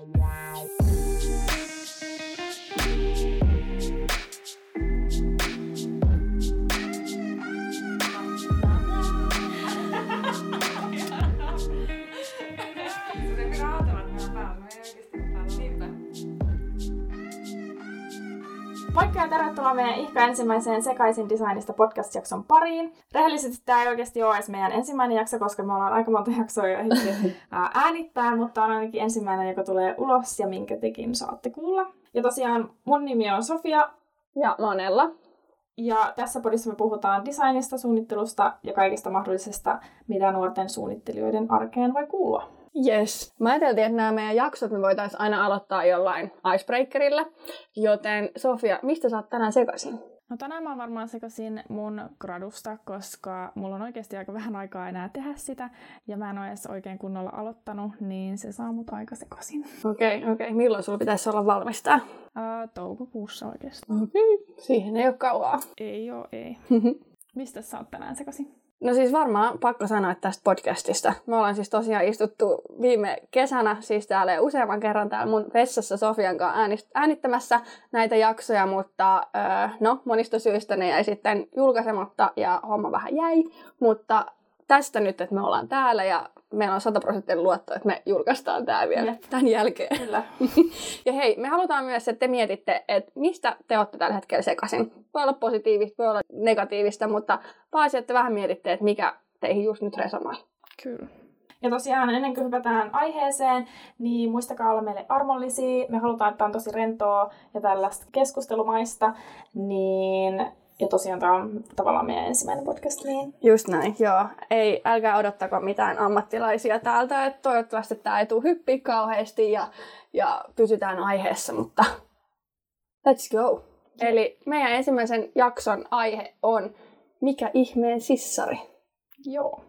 Wow. Tervetuloa meidän ihka ensimmäiseen Sekaisin designista podcast-jakson pariin. Rehellisesti tämä ei oikeasti ole edes meidän ensimmäinen jakso, koska me ollaan aika monta jaksoa jo äänittää, mutta on ainakin ensimmäinen, joka tulee ulos ja minkä tekin saatte kuulla. Ja tosiaan mun nimi on Sofia. Ja mä oon Ella. Ja tässä podissa me puhutaan designista, suunnittelusta ja kaikista mahdollisesta, mitä nuorten suunnittelijoiden arkeen voi kuulua. Yes. Mä ajattelin, että nämä meidän jaksot me voitaisiin aina aloittaa jollain icebreakerilla. Joten Sofia, mistä sä oot tänään sekaisin? No tänään mä varmaan sekaisin mun gradusta, koska mulla on oikeasti aika vähän aikaa enää tehdä sitä, ja mä en ole edes oikein kunnolla aloittanut, niin se saa mut aika sekaisin. Okei, okay, okei. Okay. Milloin sulla pitäisi olla valmistaa? Uh, toukokuussa oikeasti. Okei, okay. siihen ei ole kauaa. Ei oo, ei. Mistä sä oot tänään sekaisin? No siis varmaan pakko sanoa tästä podcastista. Me ollaan siis tosiaan istuttu viime kesänä, siis täällä useamman kerran täällä mun vessassa Sofian kanssa äänittämässä näitä jaksoja, mutta öö, no monista syistä ne jäi sitten julkaisematta ja homma vähän jäi. Mutta tästä nyt, että me ollaan täällä ja meillä on 100 prosenttia luotto, että me julkaistaan tämä vielä Jep. tämän jälkeen. Kyllä. ja hei, me halutaan myös, että te mietitte, että mistä te olette tällä hetkellä sekaisin. Voi olla positiivista, voi olla negatiivista, mutta pääsi, että vähän mietitte, että mikä teihin just nyt resonoi. Kyllä. Ja tosiaan ennen kuin hypätään aiheeseen, niin muistakaa olla meille armollisia. Me halutaan, että on tosi rentoa ja tällaista keskustelumaista, niin ja tosiaan tämä on tavallaan meidän ensimmäinen podcast. Niin... Just näin, joo. Ei, älkää odottako mitään ammattilaisia täältä, että toivottavasti tämä ei tule hyppi kauheasti ja, ja pysytään aiheessa, mutta let's go. Eli meidän ensimmäisen jakson aihe on Mikä ihmeen sissari? Joo.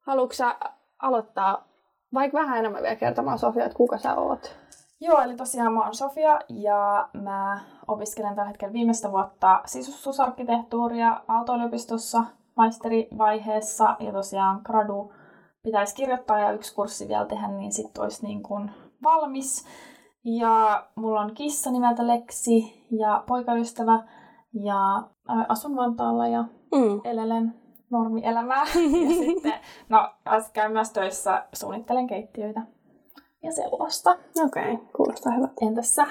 Haluatko sä aloittaa vaikka vähän enemmän vielä kertomaan Sofia, että kuka sä oot? Joo, eli tosiaan mä oon Sofia ja mä opiskelen tällä hetkellä viimeistä vuotta sisustusarkkitehtuuria Aalto-yliopistossa maisterivaiheessa ja tosiaan gradu pitäisi kirjoittaa ja yksi kurssi vielä tehdä, niin sitten olisi niin kuin valmis. Ja mulla on kissa nimeltä Leksi ja poikaystävä ja asun Vantaalla ja mm. elelen normielämää. ja sitten, no, käyn myös töissä, suunnittelen keittiöitä ja sellaista. Okei, okay, kuulostaa hyvä. Entäs sä?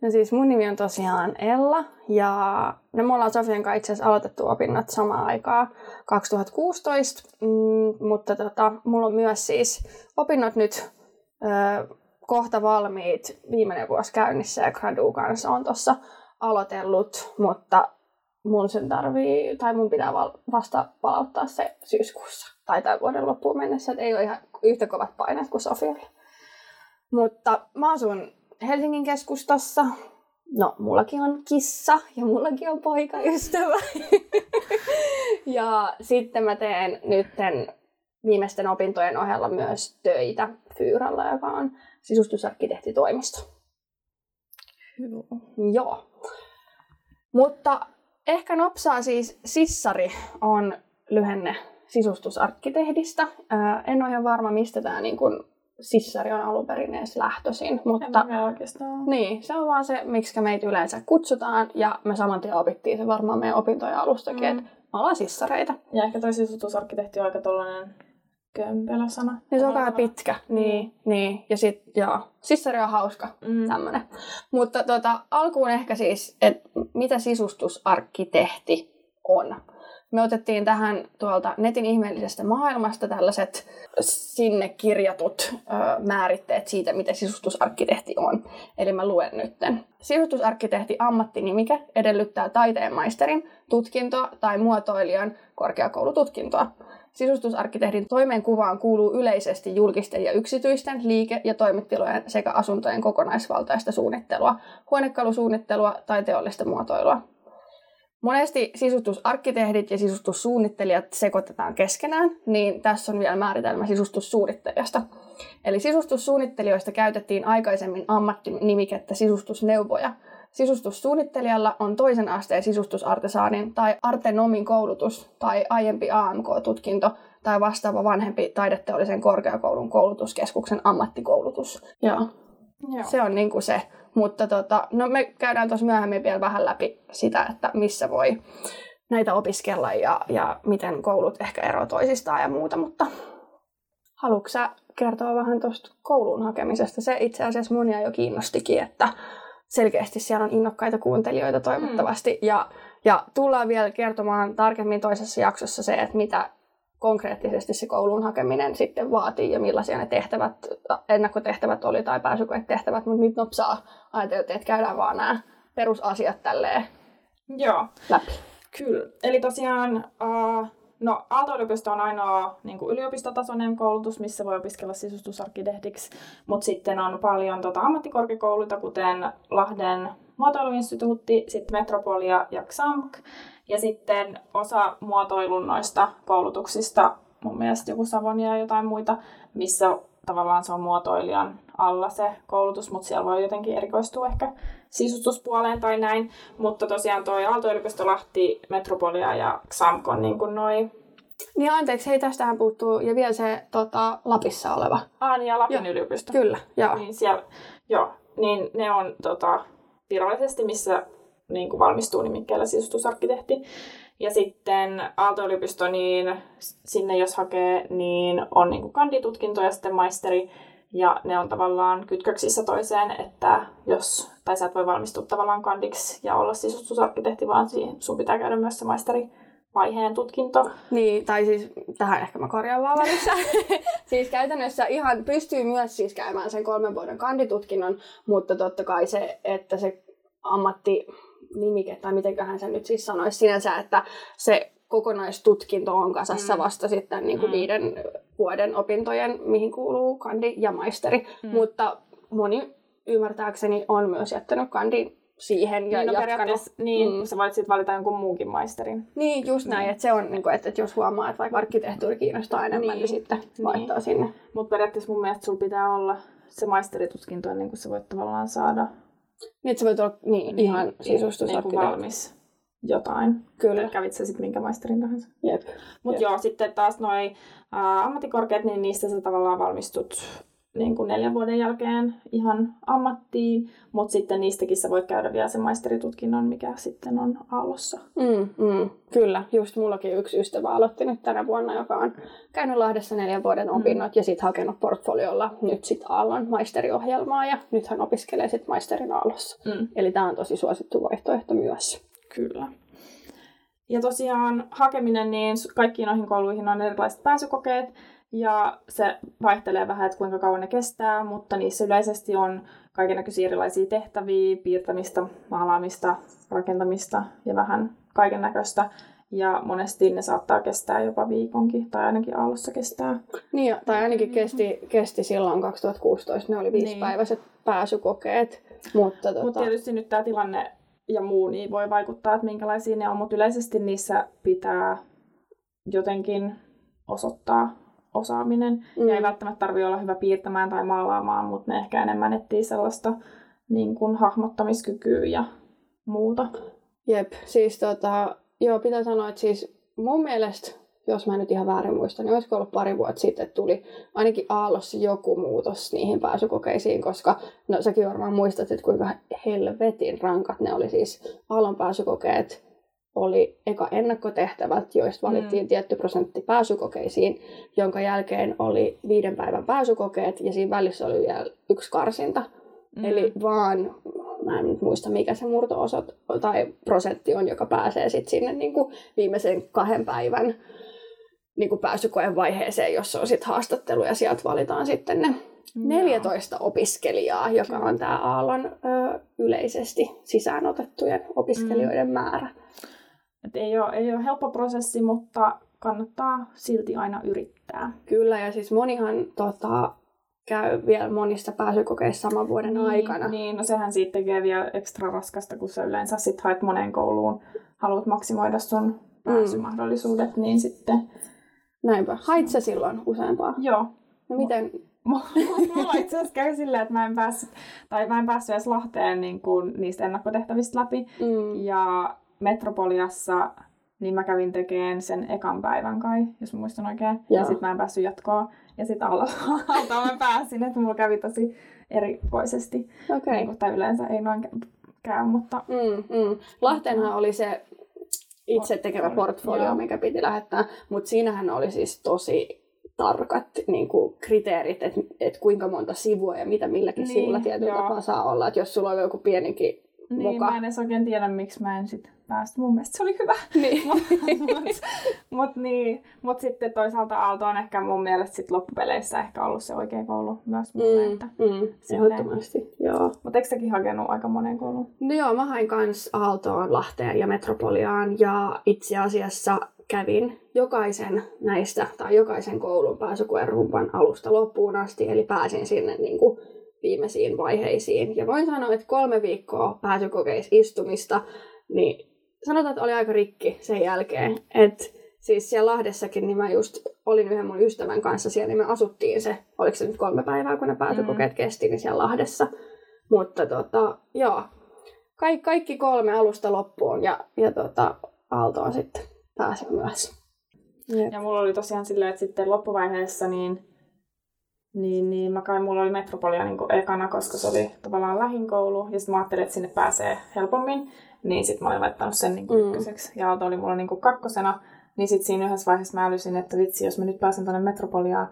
No siis mun nimi on tosiaan Ella ja no me ollaan Sofian kanssa itse asiassa aloitettu opinnot samaan aikaan 2016, mm, mutta tota, mulla on myös siis opinnot nyt ö, kohta valmiit, viimeinen vuosi käynnissä ja gradu kanssa on tuossa aloitellut, mutta mun sen tarvii, tai mun pitää val- vasta palauttaa se syyskuussa tai tämän vuoden loppuun mennessä, että ei ole ihan yhtä kovat paineet kuin Sofialla. Mutta mä asun Helsingin keskustassa. No, mullakin on kissa ja mullakin on poikaystävä. ja sitten mä teen nytten viimeisten opintojen ohella myös töitä Fyyralla, joka on sisustusarkkitehtitoimisto. Joo. Mutta ehkä nopsaa siis Sissari on lyhenne sisustusarkkitehdistä. Ää, en ole ihan varma, mistä tämä niin kun sissari on alun perin edes lähtöisin. Mutta. Niin, se on vaan se, miksi meitä yleensä kutsutaan. Ja me saman tien opittiin se varmaan meidän opintojen alustakin, mm. että me ollaan sissareita. Ja ehkä toi sisustusarkkitehti on aika tollainen kömpelä sana. Niin se on aika pitkä. Mm. Niin, niin. Ja sit, joo, sissari on hauska, mm. tämmönen. Mutta tota, alkuun ehkä siis, että mitä sisustusarkkitehti on. Me otettiin tähän tuolta netin ihmeellisestä maailmasta tällaiset sinne kirjatut ö, määritteet siitä, mitä sisustusarkkitehti on. Eli mä luen nytten. Sisustusarkkitehti ammattinimike edellyttää taiteenmaisterin tutkintoa tai muotoilijan korkeakoulututkintoa. Sisustusarkkitehdin toimenkuvaan kuuluu yleisesti julkisten ja yksityisten liike- ja toimitilojen sekä asuntojen kokonaisvaltaista suunnittelua, huonekalusuunnittelua tai teollista muotoilua. Monesti sisustusarkkitehdit ja sisustussuunnittelijat sekoitetaan keskenään, niin tässä on vielä määritelmä sisustussuunnittelijasta. Eli sisustussuunnittelijoista käytettiin aikaisemmin ammattinimikettä sisustusneuvoja. Sisustussuunnittelijalla on toisen asteen sisustusartesaanin tai artenomin koulutus tai aiempi AMK-tutkinto tai vastaava vanhempi taideteollisen korkeakoulun koulutuskeskuksen ammattikoulutus. Joo. Joo. Se on niin kuin se. Mutta tota, no me käydään tuossa myöhemmin vielä vähän läpi sitä, että missä voi näitä opiskella ja, ja miten koulut ehkä eroavat toisistaan ja muuta, mutta haluatko sä kertoa vähän tuosta kouluun hakemisesta? Se itse asiassa monia jo kiinnostikin, että selkeästi siellä on innokkaita kuuntelijoita toivottavasti. Mm. Ja, ja tullaan vielä kertomaan tarkemmin toisessa jaksossa se, että mitä konkreettisesti se koulun hakeminen sitten vaatii ja millaisia ne tehtävät, ennakkotehtävät oli tai pääsykoetehtävät, mutta nyt nopsaa ajateltiin, että käydään vaan nämä perusasiat tälleen Joo. läpi. Kyllä. Eli tosiaan uh, no, Aalto-yliopisto on ainoa niin kuin yliopistotasoinen koulutus, missä voi opiskella sisustusarkkitehdiksi, mutta sitten on paljon tota, ammattikorkeakouluita, kuten Lahden muotoiluinstituutti, sitten Metropolia ja XAMK. Ja sitten osa muotoilun noista koulutuksista, mun mielestä joku Savonia ja jotain muita, missä tavallaan se on muotoilijan alla se koulutus, mutta siellä voi jotenkin erikoistua ehkä sisustuspuoleen tai näin. Mutta tosiaan toi Aalto-yliopisto, Lahti, Metropolia ja XAMKon niin kuin noi niin anteeksi, hei tästähän puuttuu ja vielä se tota, Lapissa oleva. Ah, niin ja Lapin joo. yliopisto. Kyllä, joo. Niin siellä, joo, niin ne on tota, virallisesti, missä niin kuin valmistuu nimikkeellä sisustusarkkitehti. Ja sitten Aalto-yliopisto, niin sinne jos hakee, niin on niin kuin kanditutkinto ja sitten maisteri. Ja ne on tavallaan kytköksissä toiseen, että jos, tai sä et voi valmistua tavallaan kandiksi ja olla sisustusarkkitehti, vaan sun pitää käydä myös se maisteri vaiheen tutkinto. Niin, tai siis tähän ehkä mä korjaan vaan välissä. siis käytännössä ihan pystyy myös siis käymään sen kolmen vuoden kanditutkinnon, mutta totta kai se, että se ammatti nimike, tai mitenköhän se nyt siis sanoisi sinänsä, että se kokonaistutkinto on kasassa mm. vasta sitten niin kuin mm. viiden vuoden opintojen, mihin kuuluu kandi ja maisteri. Mm. Mutta moni ymmärtääkseni on myös jättänyt kandi siihen ja niin, no jatkanut. Niin, mm. sä voit sitten valita jonkun muunkin maisterin. Niin, just näin, mm. että se on, niin kuin, että, että jos huomaa, että vaikka arkkitehtuuri kiinnostaa enemmän, niin, niin sitten niin. vaihtaa sinne. Mutta periaatteessa mun mielestä sulla pitää olla se maisteritutkinto ennen kuin sä voit tavallaan saada niin, että sä voit olla niin, niin, ihan sisustusarkkitehti. Niin valmis jotain. Kyllä. Kävit sä sitten minkä maisterin tahansa. Jep. Mutta joo, sitten taas noi ä, ammattikorkeat, niin niistä sä tavallaan valmistut niin kuin neljän vuoden jälkeen ihan ammattiin, mutta sitten niistäkin sä voit käydä vielä sen maisteritutkinnon, mikä sitten on Aallossa. Mm, mm, kyllä, just mullakin yksi ystävä aloitti nyt tänä vuonna, joka on käynyt Lahdessa neljän vuoden mm. opinnot mm. ja sitten hakenut portfoliolla nyt sitten Aallon maisteriohjelmaa ja nyt hän opiskelee sitten maisterin Aallossa. Mm. Eli tämä on tosi suosittu vaihtoehto myös. Kyllä. Ja tosiaan hakeminen, niin kaikkiin noihin kouluihin on erilaiset pääsykokeet, ja se vaihtelee vähän, että kuinka kauan ne kestää, mutta niissä yleisesti on kaikenlaisia erilaisia tehtäviä, piirtämistä, maalaamista, rakentamista ja vähän kaiken näköistä. Ja monesti ne saattaa kestää jopa viikonkin, tai ainakin alussa kestää. Niin, tai ainakin kesti, kesti silloin 2016, ne oli viisipäiväiset niin. pääsykokeet. Mutta, tota... Mut tietysti nyt tämä tilanne ja muu niin voi vaikuttaa, että minkälaisia ne on, mutta yleisesti niissä pitää jotenkin osoittaa osaaminen. Mm. Ja ei välttämättä tarvitse olla hyvä piirtämään tai maalaamaan, mutta ne ehkä enemmän etsii sellaista niin kuin, hahmottamiskykyä ja muuta. Jep, siis tota, joo, pitää sanoa, että siis mun mielestä, jos mä nyt ihan väärin muistan, niin olisiko ollut pari vuotta sitten, että tuli ainakin Aallossa joku muutos niihin pääsykokeisiin, koska no säkin varmaan muistat, että kuinka helvetin rankat ne oli siis Aallon pääsykokeet oli eka ennakkotehtävät, joista valittiin mm. tietty prosentti pääsykokeisiin, jonka jälkeen oli viiden päivän pääsykokeet ja siinä välissä oli vielä yksi karsinta. Mm. Eli vaan, mä en nyt muista mikä se murto-osat tai prosentti on, joka pääsee sitten sinne niin kuin viimeisen kahden päivän niin kuin pääsykoen vaiheeseen, jossa on sitten haastattelu ja sieltä valitaan sitten ne 14 opiskelijaa, joka on tämä Aallon ö, yleisesti sisäänotettujen opiskelijoiden mm. määrä. Et ei, ole, ei ole helppo prosessi, mutta kannattaa silti aina yrittää. Kyllä, ja siis monihan tota, käy vielä monista pääsykokeissa saman vuoden niin, aikana. Niin, no sehän siitä tekee vielä ekstra raskasta, kun sä yleensä sit haet moneen kouluun, haluat maksimoida sun mm. pääsymahdollisuudet, mm. niin sitten... Näinpä. Hait sä silloin useampaa? Joo. No miten... Mulla itse asiassa käy silleen, että mä en päässyt, tai mä en päässyt edes Lahteen niin kuin niistä ennakkotehtävistä läpi. Mm. Ja Metropoliassa niin mä kävin tekemään sen ekan päivän kai, jos mä muistan oikein. Ja, ja sitten mä en päässyt jatkoa. Ja sitten Aaltoon mä pääsin, että mulla kävi tosi erikoisesti. Okei. Niin, tai yleensä ei noin käy, mutta... Mm, mm. Lahteenhan oli se itse tekevä portfolio, Joo. mikä piti lähettää, mutta siinähän oli siis tosi tarkat niin kuin, kriteerit, että et kuinka monta sivua ja mitä milläkin Niin, sivulla tietyllä joo. tapaa saa olla. Että jos sulla on joku pienikin Niin, moka. mä en edes oikein tiedä, miksi mä en sit päästä. Mun mielestä se oli hyvä. Niin. mut, mut, niin, mut sitten toisaalta Aalto on ehkä mun mielestä sit loppupeleissä ehkä ollut se oikea koulu myös mulle. Mm, Että... mm, ehdottomasti, joo. Mutta eikö säkin hakenut aika monen kouluun? No joo, mä hain kans Aaltoon, Lahteen ja Metropoliaan ja itse asiassa kävin jokaisen näistä tai jokaisen koulun pääsykoerumpan alusta loppuun asti, eli pääsin sinne niin kuin viimeisiin vaiheisiin. Ja voin sanoa, että kolme viikkoa pääsykokeissa istumista, niin sanotaan, että oli aika rikki sen jälkeen. Et siis siellä Lahdessakin, niin mä just olin yhden mun ystävän kanssa siellä, niin me asuttiin se, oliko se nyt kolme päivää, kun ne pääsykokeet kesti, niin siellä Lahdessa. Mutta tota, joo, kaikki, kaikki kolme alusta loppuun ja, ja tota, Aaltoon sitten pääsin myös. Jep. Ja mulla oli tosiaan silleen, että sitten loppuvaiheessa niin, niin, niin mä kai mulla oli Metropolia niin ekana, koska se oli tavallaan lähin koulu. Ja sitten mä ajattelin, että sinne pääsee helpommin. Niin sitten mä olin laittanut sen niin Mm. ykköseksi. Ja Aalto oli mulla niin kakkosena. Niin sitten siinä yhdessä vaiheessa mä älysin, että vitsi, jos mä nyt pääsen tonne Metropoliaan,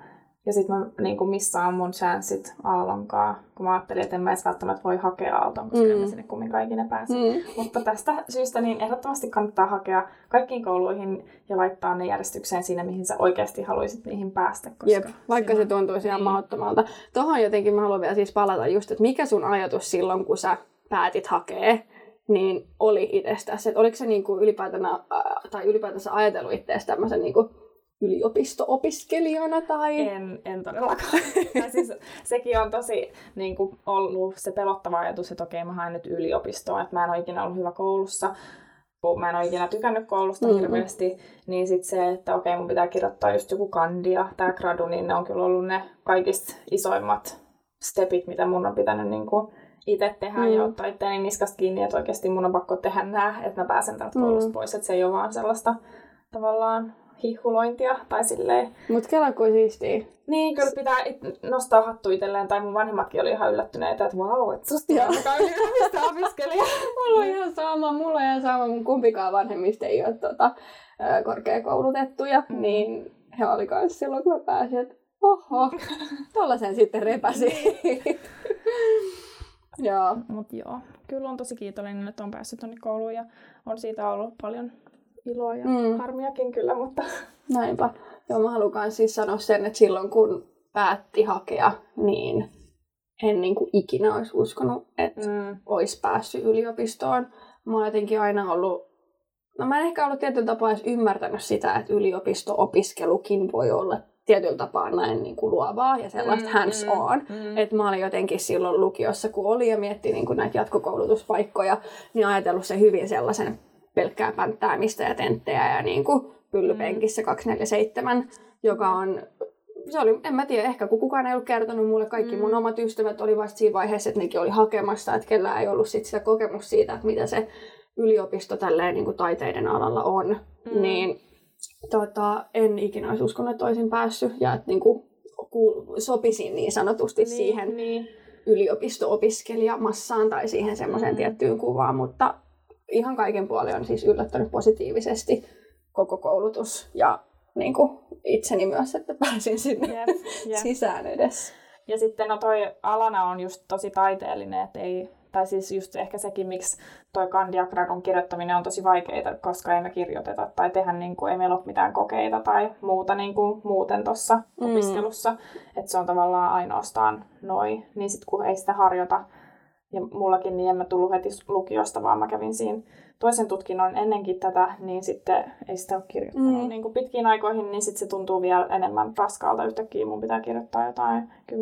ja sitten mä niin kuin missaan mun chanssit Aallonkaan, kun mä ajattelin, että en mä edes välttämättä voi hakea Aaltoon, koska Mm. mm. en mä sinne kumminkaan ikinä pääse. Mm. Mutta tästä syystä niin ehdottomasti kannattaa hakea kaikkiin kouluihin ja laittaa ne järjestykseen siinä, mihin sä oikeasti haluaisit niihin päästä. Koska Jep, vaikka se silloin- tuntuisi ihan Niin. mahdottomalta. Tuohon jotenkin mä haluan vielä siis palata just, että mikä sun ajatus silloin, kun sä päätit hakea, niin oli itsestäsi. Että oliko se niinku ylipäätänä, äh, tai ylipäätänsä ajatellut itseäsi tämmöisen niinku yliopisto-opiskelijana tai... En, en todellakaan. siis, sekin on tosi niin kuin, ollut se pelottava ajatus, että okei, mä haen nyt yliopistoon, että mä en ole ikinä ollut hyvä koulussa, kun mä en ole ikinä tykännyt koulusta Mm. hirveästi, niin sitten se, että okei, mun pitää kirjoittaa just joku kandia, tämä gradu, niin ne on kyllä ollut ne kaikista isoimmat stepit, mitä mun on pitänyt niin kuin, itse tehdä Mm. ja ottaa itseäni niskasta kiinni, että oikeasti mun on pakko tehdä nämä, että mä pääsen tältä Mm. koulusta pois, että se ei ole vaan sellaista tavallaan hihulointia tai silleen. Mut kela kuin siistiä. Niin, kyllä pitää it- nostaa hattu itselleen, tai mun vanhemmatkin oli ihan yllättyneitä, että vau, että susta Joo. on aika yliopisto-opiskelija. Mulla on ihan sama, mulla on ihan sama, mun kumpikaan vanhemmista ei ole tota, korkeakoulutettuja, mm. niin he oli kanssa silloin, kun mä pääsin, että oho, tollasen sitten repäsi. Joo. Mut joo, kyllä on tosi kiitollinen, että on päässyt tonne kouluun ja on siitä ollut paljon iloa ja Mm. mm. harmiakin kyllä, mutta Näinpä. Joo, mä haluan siis sanoa sen, että silloin kun päätti hakea, niin en niin kuin ikinä olisi uskonut, että mm. olisi päässyt yliopistoon. Mä oon jotenkin aina ollut, no mä en ehkä ollut tietyllä tapaa edes ymmärtänyt sitä, että yliopisto-opiskelukin voi olla tietyllä tapaa näin niin kuin luovaa ja sellaista Mm, hands on. mm, mm. Et mä olin jotenkin silloin lukiossa, kun oli ja mietti niin kuin näitä jatkokoulutuspaikkoja, niin ajatellut se hyvin sellaisen pelkkää pänttäämistä ja tenttejä ja niin kuin pyllypenkissä 247, joka on se oli, en mä tiedä, ehkä kun kukaan ei ollut kertonut mulle, kaikki mun Mm. omat ystävät oli vasta siinä vaiheessa, että nekin oli hakemassa, että kellään ei ollut sit sitä kokemus siitä, että mitä se yliopisto tälleen niin kuin taiteiden alalla on. Mm. Niin tota, en ikinä olisi uskonut, että olisin päässyt ja että niin kuin, sopisin niin sanotusti niin, siihen Niin. yliopisto-opiskelijamassaan tai siihen semmoiseen Mm. tiettyyn kuvaan, mutta ihan kaiken puolin on siis yllättänyt positiivisesti koko koulutus ja niin kuin itseni myös, että pääsin sinne Jep, jep. sisään edes. Ja sitten no toi alana on just tosi taiteellinen, että ei, tai siis just ehkä sekin, miksi toi kandiagradun kirjoittaminen on tosi vaikeita, koska ei me kirjoiteta tai tehdä, niin kuin, ei meillä ole mitään kokeita tai muuta niin kuin, muuten tuossa Mm. mm. opiskelussa. Että se on tavallaan ainoastaan noi, niin sitten kun ei sitä harjoita, ja mullakin niin en mä tullut heti lukiosta, vaan mä kävin siinä toisen tutkinnon ennenkin tätä, niin sitten ei sitä ole kirjoittanut Mm. niin kuin pitkiin aikoihin, niin sitten se tuntuu vielä enemmän raskaalta yhtäkkiä. Mun pitää kirjoittaa jotain 10-20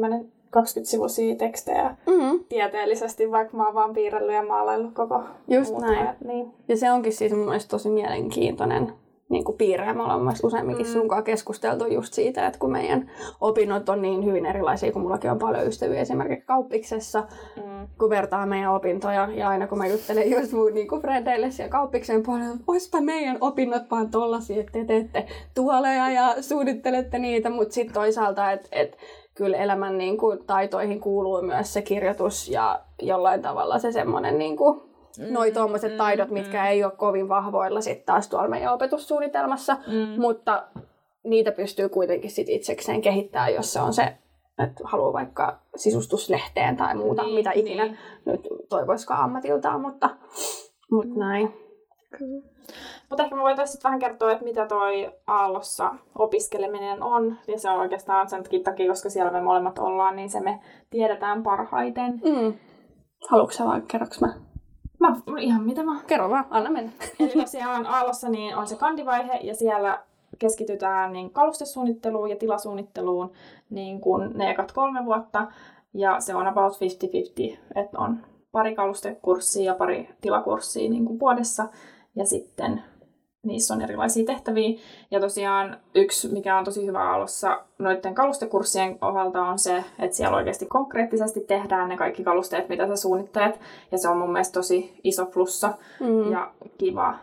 sivuisia tekstejä Mm, tieteellisesti, vaikka mä oon vaan piirrellyt ja maalaillut koko just näin. Et Niin. Ja se onkin siis mun mielestä tosi mielenkiintoinen niin kuin piirre. Me ollaan myös useamminkin mm. sunkaan keskusteltu just siitä, että kun meidän opinnot on niin hyvin erilaisia, kun mullakin on paljon ystäviä esimerkiksi kauppiksessa, mm. kun vertaa meidän opintoja. Ja aina kun mä juttelen just mun niin kuin frendeille siellä kauppiksen puolella, että meidän opinnot vaan tollasia, että te teette tuoleja ja suunnittelette niitä, mutta sitten toisaalta, että et, kyllä elämän niin kuin, taitoihin kuuluu myös se kirjoitus ja jollain tavalla se semmoinen niin kuin, mm, noi tuommoiset mm, taidot, mitkä mm. ei ole kovin vahvoilla sitten taas tuolla meidän opetussuunnitelmassa, mm. mutta niitä pystyy kuitenkin sit itsekseen kehittämään, jos se on se, että haluaa vaikka sisustuslehteen tai muuta, niin, mitä ikinä niin. nyt toivoisikaan ammatiltaan, mutta, mutta mm. näin. Mutta ehkä me voitaisiin vähän kertoa, että mitä toi Aallossa opiskeleminen on. Ja se on oikeastaan sen takia, koska siellä me molemmat ollaan, niin se me tiedetään parhaiten. Mm. Haluatko sä vai kerroks mä? Mä ihan mitä mä... Kerro vaan, anna mennä. Eli tosiaan Aallossa niin on se kandivaihe ja siellä keskitytään niin kalustesuunnitteluun ja tilasuunnitteluun niin kuin ne ekat kolme vuotta. Ja se on about 50-50, että on pari kalustekurssia ja pari tilakurssia niin kuin vuodessa. Ja sitten niissä on erilaisia tehtäviä. Ja tosiaan yksi, mikä on tosi hyvä alussa noiden kalustekurssien osalta on se, että siellä oikeasti konkreettisesti tehdään ne kaikki kalusteet, mitä sä suunnittelet. Ja se on mun mielestä tosi iso plussa mm. ja kiva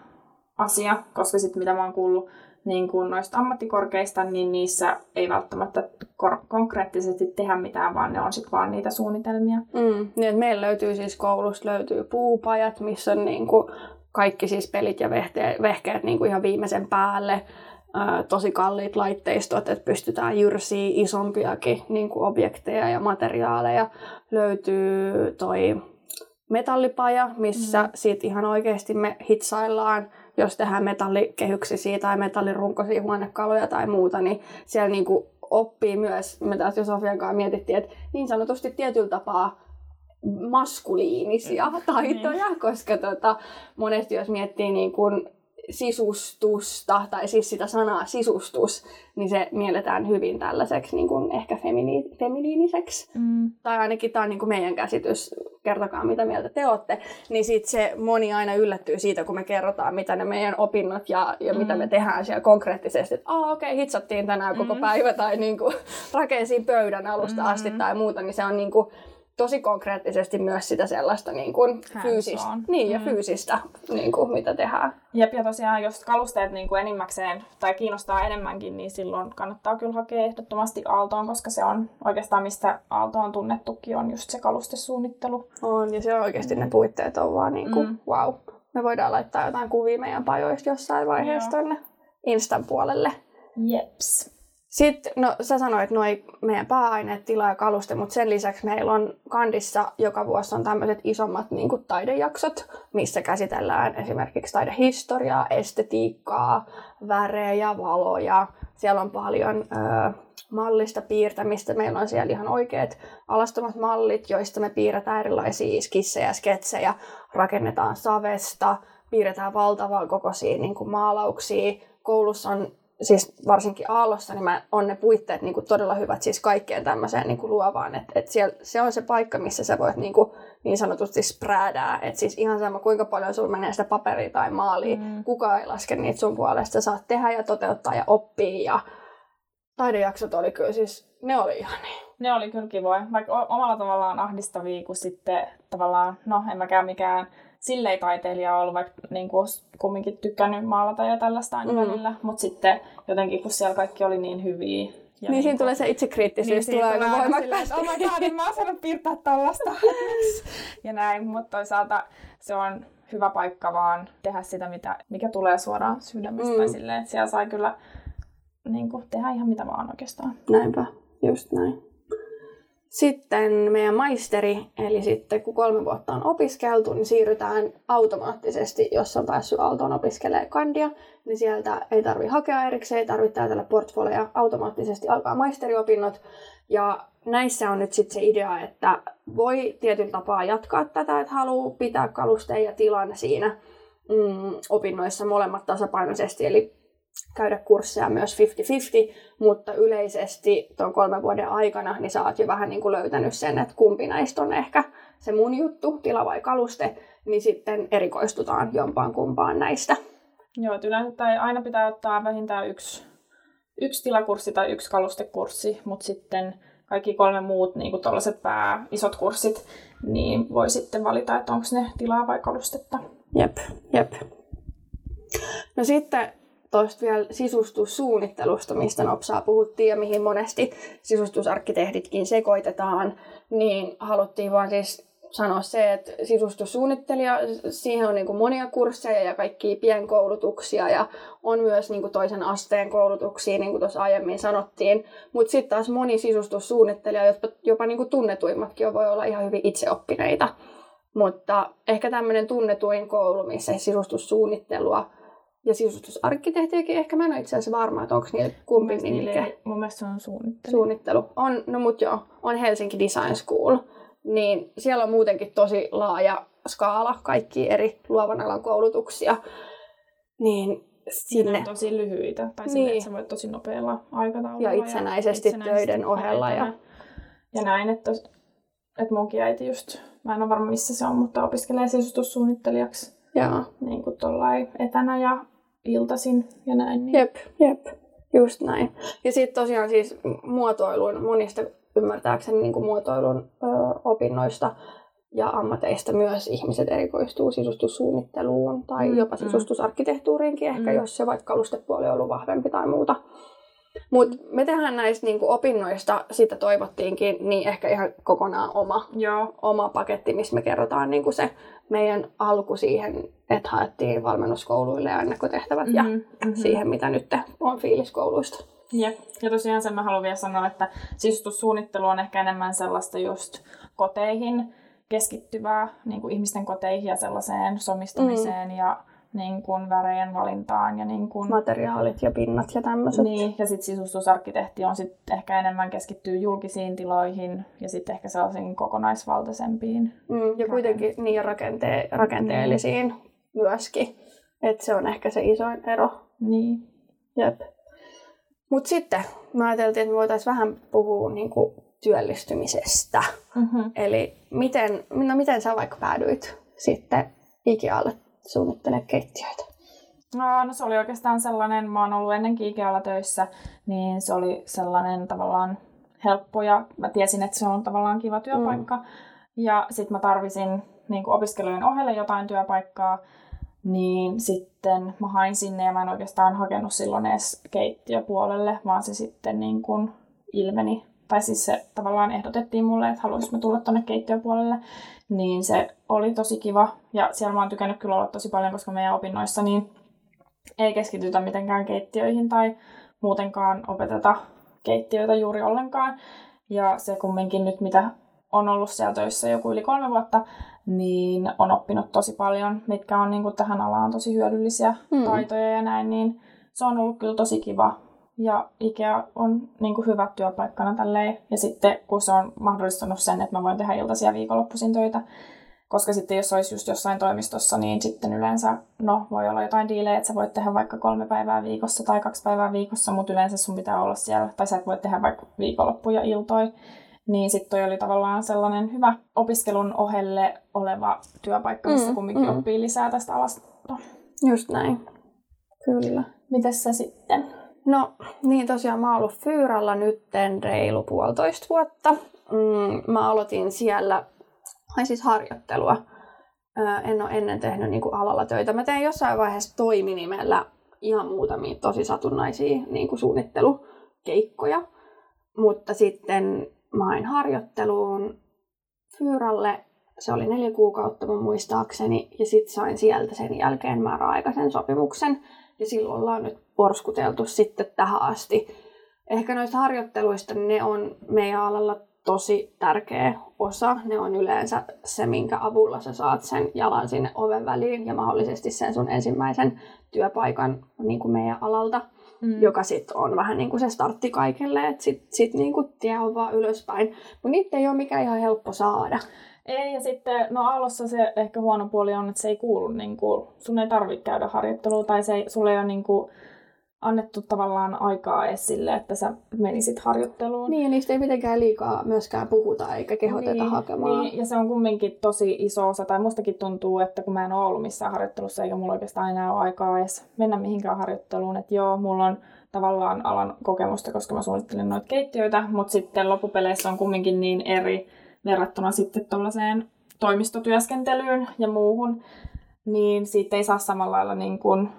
asia, koska sitten mitä mä oon kuullut niin kuin noista ammattikorkeista, niin niissä ei välttämättä kor- konkreettisesti tehdä mitään, vaan ne on sitten vaan niitä suunnitelmia. Mm, niin, että meillä löytyy siis koulusta löytyy puupajat, missä on niin kuin kaikki siis pelit ja vehkeet, vehkeet niin kuin ihan viimeisen päälle. tosi kalliit laitteistot, että pystytään jyrsiä isompiakin niin kuin objekteja ja materiaaleja. Löytyy toi metallipaja, missä mm. sit ihan oikeasti me hitsaillaan, jos tehdään metallikehyksisiä tai metallirunkoisia huonekaluja tai muuta, niin siellä niin kuin oppii myös, me taas jo Sofian kanssa mietittiin, että niin sanotusti tietyllä tapaa maskuliinisia taitoja, niin. koska tota, monesti jos miettii niin kuin sisustusta, tai siis sitä sanaa sisustus, niin se mielletään hyvin tällaiseksi niin kuin ehkä femini- feminiiniseksi. Mm. Tai ainakin tämä on niin kuin meidän käsitys, kertokaa mitä mieltä te olette. Niin sitten se moni aina yllättyy siitä, kun me kerrotaan, mitä ne meidän opinnot ja, ja mm. mitä me tehdään siellä konkreettisesti. Että okei, okay, hitsattiin tänään koko mm. päivä, tai niin kuin, rakensin pöydän alusta mm. asti tai muuta, niin se on niin kuin, tosi konkreettisesti myös sitä sellaista niin kuin fyysistä, niin, ja mm. fyysistä, niin kuin, mitä tehdään. Jep, ja tosiaan jos kalusteet niin kuin enimmäkseen tai kiinnostaa enemmänkin, niin silloin kannattaa kyllä hakea ehdottomasti Aaltoon, koska se on oikeastaan mistä Aalto on tunnettukin, on just se kalustesuunnittelu. On, ja siellä oikeasti mm. ne puitteet on vaan niin kuin, mm. wow. Me voidaan laittaa jotain kuvia meidän pajoista jossain vaiheessa tuonne Instan puolelle. Jeps. Sitten, no sä sanoit noin meidän pääaineet, tila ja kaluste, mutta sen lisäksi meillä on kandissa joka vuosi on tämmöiset isommat niin kuin taidejaksot, missä käsitellään esimerkiksi taidehistoriaa, estetiikkaa, värejä, valoja. Siellä on paljon ö, mallista piirtämistä. Meillä on siellä ihan oikeat alastomat mallit, joista me piirretään erilaisia skissejä, sketsejä, rakennetaan savesta, piirretään valtavaa kokoisia niin kuin maalauksia. Koulussa on siis varsinkin Aallossa, niin mä, on ne puitteet niin kuin todella hyvät siis kaikkeen tämmöiseen niin kuin luovaan. Et, et siellä, se on se paikka, missä sä voit niin, kuin, niin sanotusti spräädää. Et siis ihan sama, kuinka paljon sulla menee sitä paperia tai maalia, mm. kukaan ei laske niitä sun puolesta. Sä saat tehdä ja toteuttaa ja oppia. Ja taidejaksot oli kyllä siis, ne oli ihan niin. Ne oli kyllä kivoja, vaikka omalla tavallaan ahdistavia, kun sitten tavallaan, no en mäkään mikään silleen taiteilija ollut, vaikka niin kuin, kumminkin tykännyt maalata ja tällaista aina mm. välillä, mutta sitten jotenkin kun siellä kaikki oli niin hyviä. Ja niin, niin siinä tulee se itsekriittisyys niin, tulee aika voimakkaasti. Oh my god, en mä osannut piirtää tällaista. ja näin, mutta toisaalta se on hyvä paikka vaan tehdä sitä, mitä, mikä tulee suoraan sydämestä. Mm. Silleen, siellä sai kyllä niin kuin, tehdä ihan mitä vaan oikeastaan. Näinpä, just näin. Sitten meidän maisteri, eli sitten kun kolme vuotta on opiskeltu, niin siirrytään automaattisesti, jos on päässyt Aaltoon opiskelemaan kandia, niin sieltä ei tarvi hakea erikseen, ei tarvitse täytellä portfolioa, automaattisesti alkaa maisteriopinnot. Ja näissä on nyt sitten se idea, että voi tietyllä tapaa jatkaa tätä, että haluaa pitää kalusteen ja tilan siinä mm, opinnoissa molemmat tasapainoisesti, eli käydä kursseja myös 50-50, mutta yleisesti tuon kolmen vuoden aikana niin sä oot jo vähän niin kuin löytänyt sen, että kumpi näistä on ehkä se mun juttu, tila vai kaluste, niin sitten erikoistutaan jompaan kumpaan näistä. Joo, yleensä tai aina pitää ottaa vähintään yksi, yksi tilakurssi tai yksi kalustekurssi, mutta sitten kaikki kolme muut niin tuollaiset pää isot kurssit, niin voi sitten valita, että onko ne tilaa vai kalustetta. Jep, jep. No sitten tuosta vielä sisustussuunnittelusta, mistä nopsaa puhuttiin ja mihin monesti sisustusarkkitehditkin sekoitetaan, niin haluttiin vaan siis sanoa se, että sisustussuunnittelija, siihen on niin kuin monia kursseja ja kaikkia pienkoulutuksia ja on myös niin kuin toisen asteen koulutuksia, niin kuin tuossa aiemmin sanottiin. Mutta sitten taas moni sisustussuunnittelija, jopa, jopa niin kuin tunnetuimmatkin voi olla ihan hyvin itseoppineita. Mutta ehkä tämmöinen tunnetuin koulu, missä sisustussuunnittelua ja sisustusarkkitehtiäkin ehkä mä en ole itse asiassa varma, että onko niillä kumpi nimike. Mun mielestä se on suunnittelu. Suunnittelu. On, no mut joo, on Helsinki Design School. Niin siellä on muutenkin tosi laaja skaala, kaikki eri luovan alan koulutuksia. Niin sinne. Ne on tosi lyhyitä, tai niin. että sä voit tosi nopealla aikataululla. Ja itsenäisesti, ja itsenäisesti töiden ohella. Ja... ja näin, että, että munkin äiti just, mä en ole varma missä se on, mutta opiskelee sisustussuunnittelijaksi. Joo. Niin kuin etänä ja iltasin ja näin. Niin. Jep, jep. Just näin. Ja sitten tosiaan siis muotoilun, monista ymmärtääkseni niin kuin muotoilun ö, opinnoista ja ammateista myös ihmiset erikoistuu sisustussuunnitteluun tai mm, jopa mm. sisustusarkkitehtuuriinkin ehkä, mm. jos se vaikka kalustepuoli on ollut vahvempi tai muuta. Mutta me tehdään näistä niinku opinnoista, sitä toivottiinkin, niin ehkä ihan kokonaan oma, Joo. oma paketti, missä me kerrotaan niinku se meidän alku siihen, että haettiin valmennuskouluille ja ennakotehtävät mm-hmm, ja mm-hmm. siihen, mitä nyt on fiiliskouluista. Jep. Ja tosiaan sen mä haluan vielä sanoa, että sisustussuunnittelu on ehkä enemmän sellaista just koteihin keskittyvää, niin kuin ihmisten koteihin ja sellaiseen somistamiseen mm. ja niin kuin värejen valintaan. Ja niin kuin... Materiaalit ja pinnat ja tämmöiset. Niin, ja sitten sisustusarkkitehti on sitten ehkä enemmän keskittyy julkisiin tiloihin ja sitten ehkä sellaisiin kokonaisvaltaisempiin. Mm, ja kuitenkin niin rakente- rakenteellisiin mm. myöskin. Että se on ehkä se isoin ero. Niin. Jep. Mutta sitten mä ajateltiin, että me voitaisiin vähän puhua niin kuin työllistymisestä. Mm-hmm. Eli miten, no miten sä vaikka päädyit sitten Ikealle suunnittelemaan keittiöitä? No, no se oli oikeastaan sellainen, mä oon ollut ennenkin Ikealla töissä, niin se oli sellainen tavallaan helppo ja mä tiesin, että se on tavallaan kiva työpaikka. Mm. Ja sitten mä tarvisin niin opiskelujen ohelle jotain työpaikkaa, niin sitten mä hain sinne ja mä en oikeastaan hakenut silloin edes keittiöpuolelle, vaan se sitten niin kuin ilmeni. Tai siis se tavallaan ehdotettiin mulle, että haluaisin tulla tuonne keittiöpuolelle. Niin se oli tosi kiva. Ja siellä mä oon tykännyt kyllä olla tosi paljon, koska meidän opinnoissa niin ei keskitytä mitenkään keittiöihin tai muutenkaan opeteta keittiöitä juuri ollenkaan. Ja se kumminkin nyt, mitä on ollut siellä töissä joku yli kolme vuotta, niin on oppinut tosi paljon, mitkä on niin kuin tähän alaan tosi hyödyllisiä mm. taitoja ja näin, niin se on ollut kyllä tosi kiva. Ja IKEA on niin kuin hyvä työpaikkana tälleen. Ja sitten kun se on mahdollistanut sen, että mä voin tehdä iltaisia viikonloppuisin töitä, koska sitten jos olisi just jossain toimistossa, niin sitten yleensä, no voi olla jotain diilejä, että sä voit tehdä vaikka kolme päivää viikossa tai kaksi päivää viikossa, mutta yleensä sun pitää olla siellä, tai sä et voi tehdä vaikka viikonloppuja iltoja. Niin sitten toi oli tavallaan sellainen hyvä opiskelun ohelle oleva työpaikka, missä mm, kumminkin mm. oppii lisää tästä alasta. Just näin. Kyllä. Mites sä sitten? No niin tosiaan mä oon ollut Fyyralla nytten reilu puolitoista vuotta. Mm, mä aloitin siellä, ai siis harjoittelua. en ole ennen tehnyt niin kuin alalla töitä. Mä tein jossain vaiheessa toiminimellä ihan muutamia tosi satunnaisia niin kuin suunnittelukeikkoja. Mutta sitten mä hain harjoitteluun Fyyralle. Se oli neljä kuukautta mun muistaakseni. Ja sitten sain sieltä sen jälkeen määräaikaisen sopimuksen. Ja silloin ollaan nyt porskuteltu sitten tähän asti. Ehkä noista harjoitteluista niin ne on meidän alalla tosi tärkeä osa. Ne on yleensä se, minkä avulla sä saat sen jalan sinne oven väliin ja mahdollisesti sen sun ensimmäisen työpaikan niin kuin meidän alalta mm. joka sitten on vähän niin kuin se startti kaikelle, että sitten sit niin kuin tie on vaan ylöspäin. Mutta niitä ei ole mikään ihan helppo saada. Ei, ja sitten, no alussa se ehkä huono puoli on, että se ei kuulu, niin kuin, sun ei tarvitse käydä harjoittelua, tai se ei, sulle ei ole niin kuin, annettu tavallaan aikaa edes sille, että sä menisit harjoitteluun. Niin, niistä ei mitenkään liikaa myöskään puhuta eikä kehoteta niin, hakemaan. Niin, ja se on kumminkin tosi iso osa, tai mustakin tuntuu, että kun mä en ole ollut missään harjoittelussa, eikä mulla oikeastaan enää ole aikaa edes mennä mihinkään harjoitteluun, että joo, mulla on tavallaan alan kokemusta, koska mä suunnittelin noita keittiöitä, mutta sitten loppupeleissä on kumminkin niin eri verrattuna sitten tuollaiseen toimistotyöskentelyyn ja muuhun, niin siitä ei saa samalla lailla niin kuin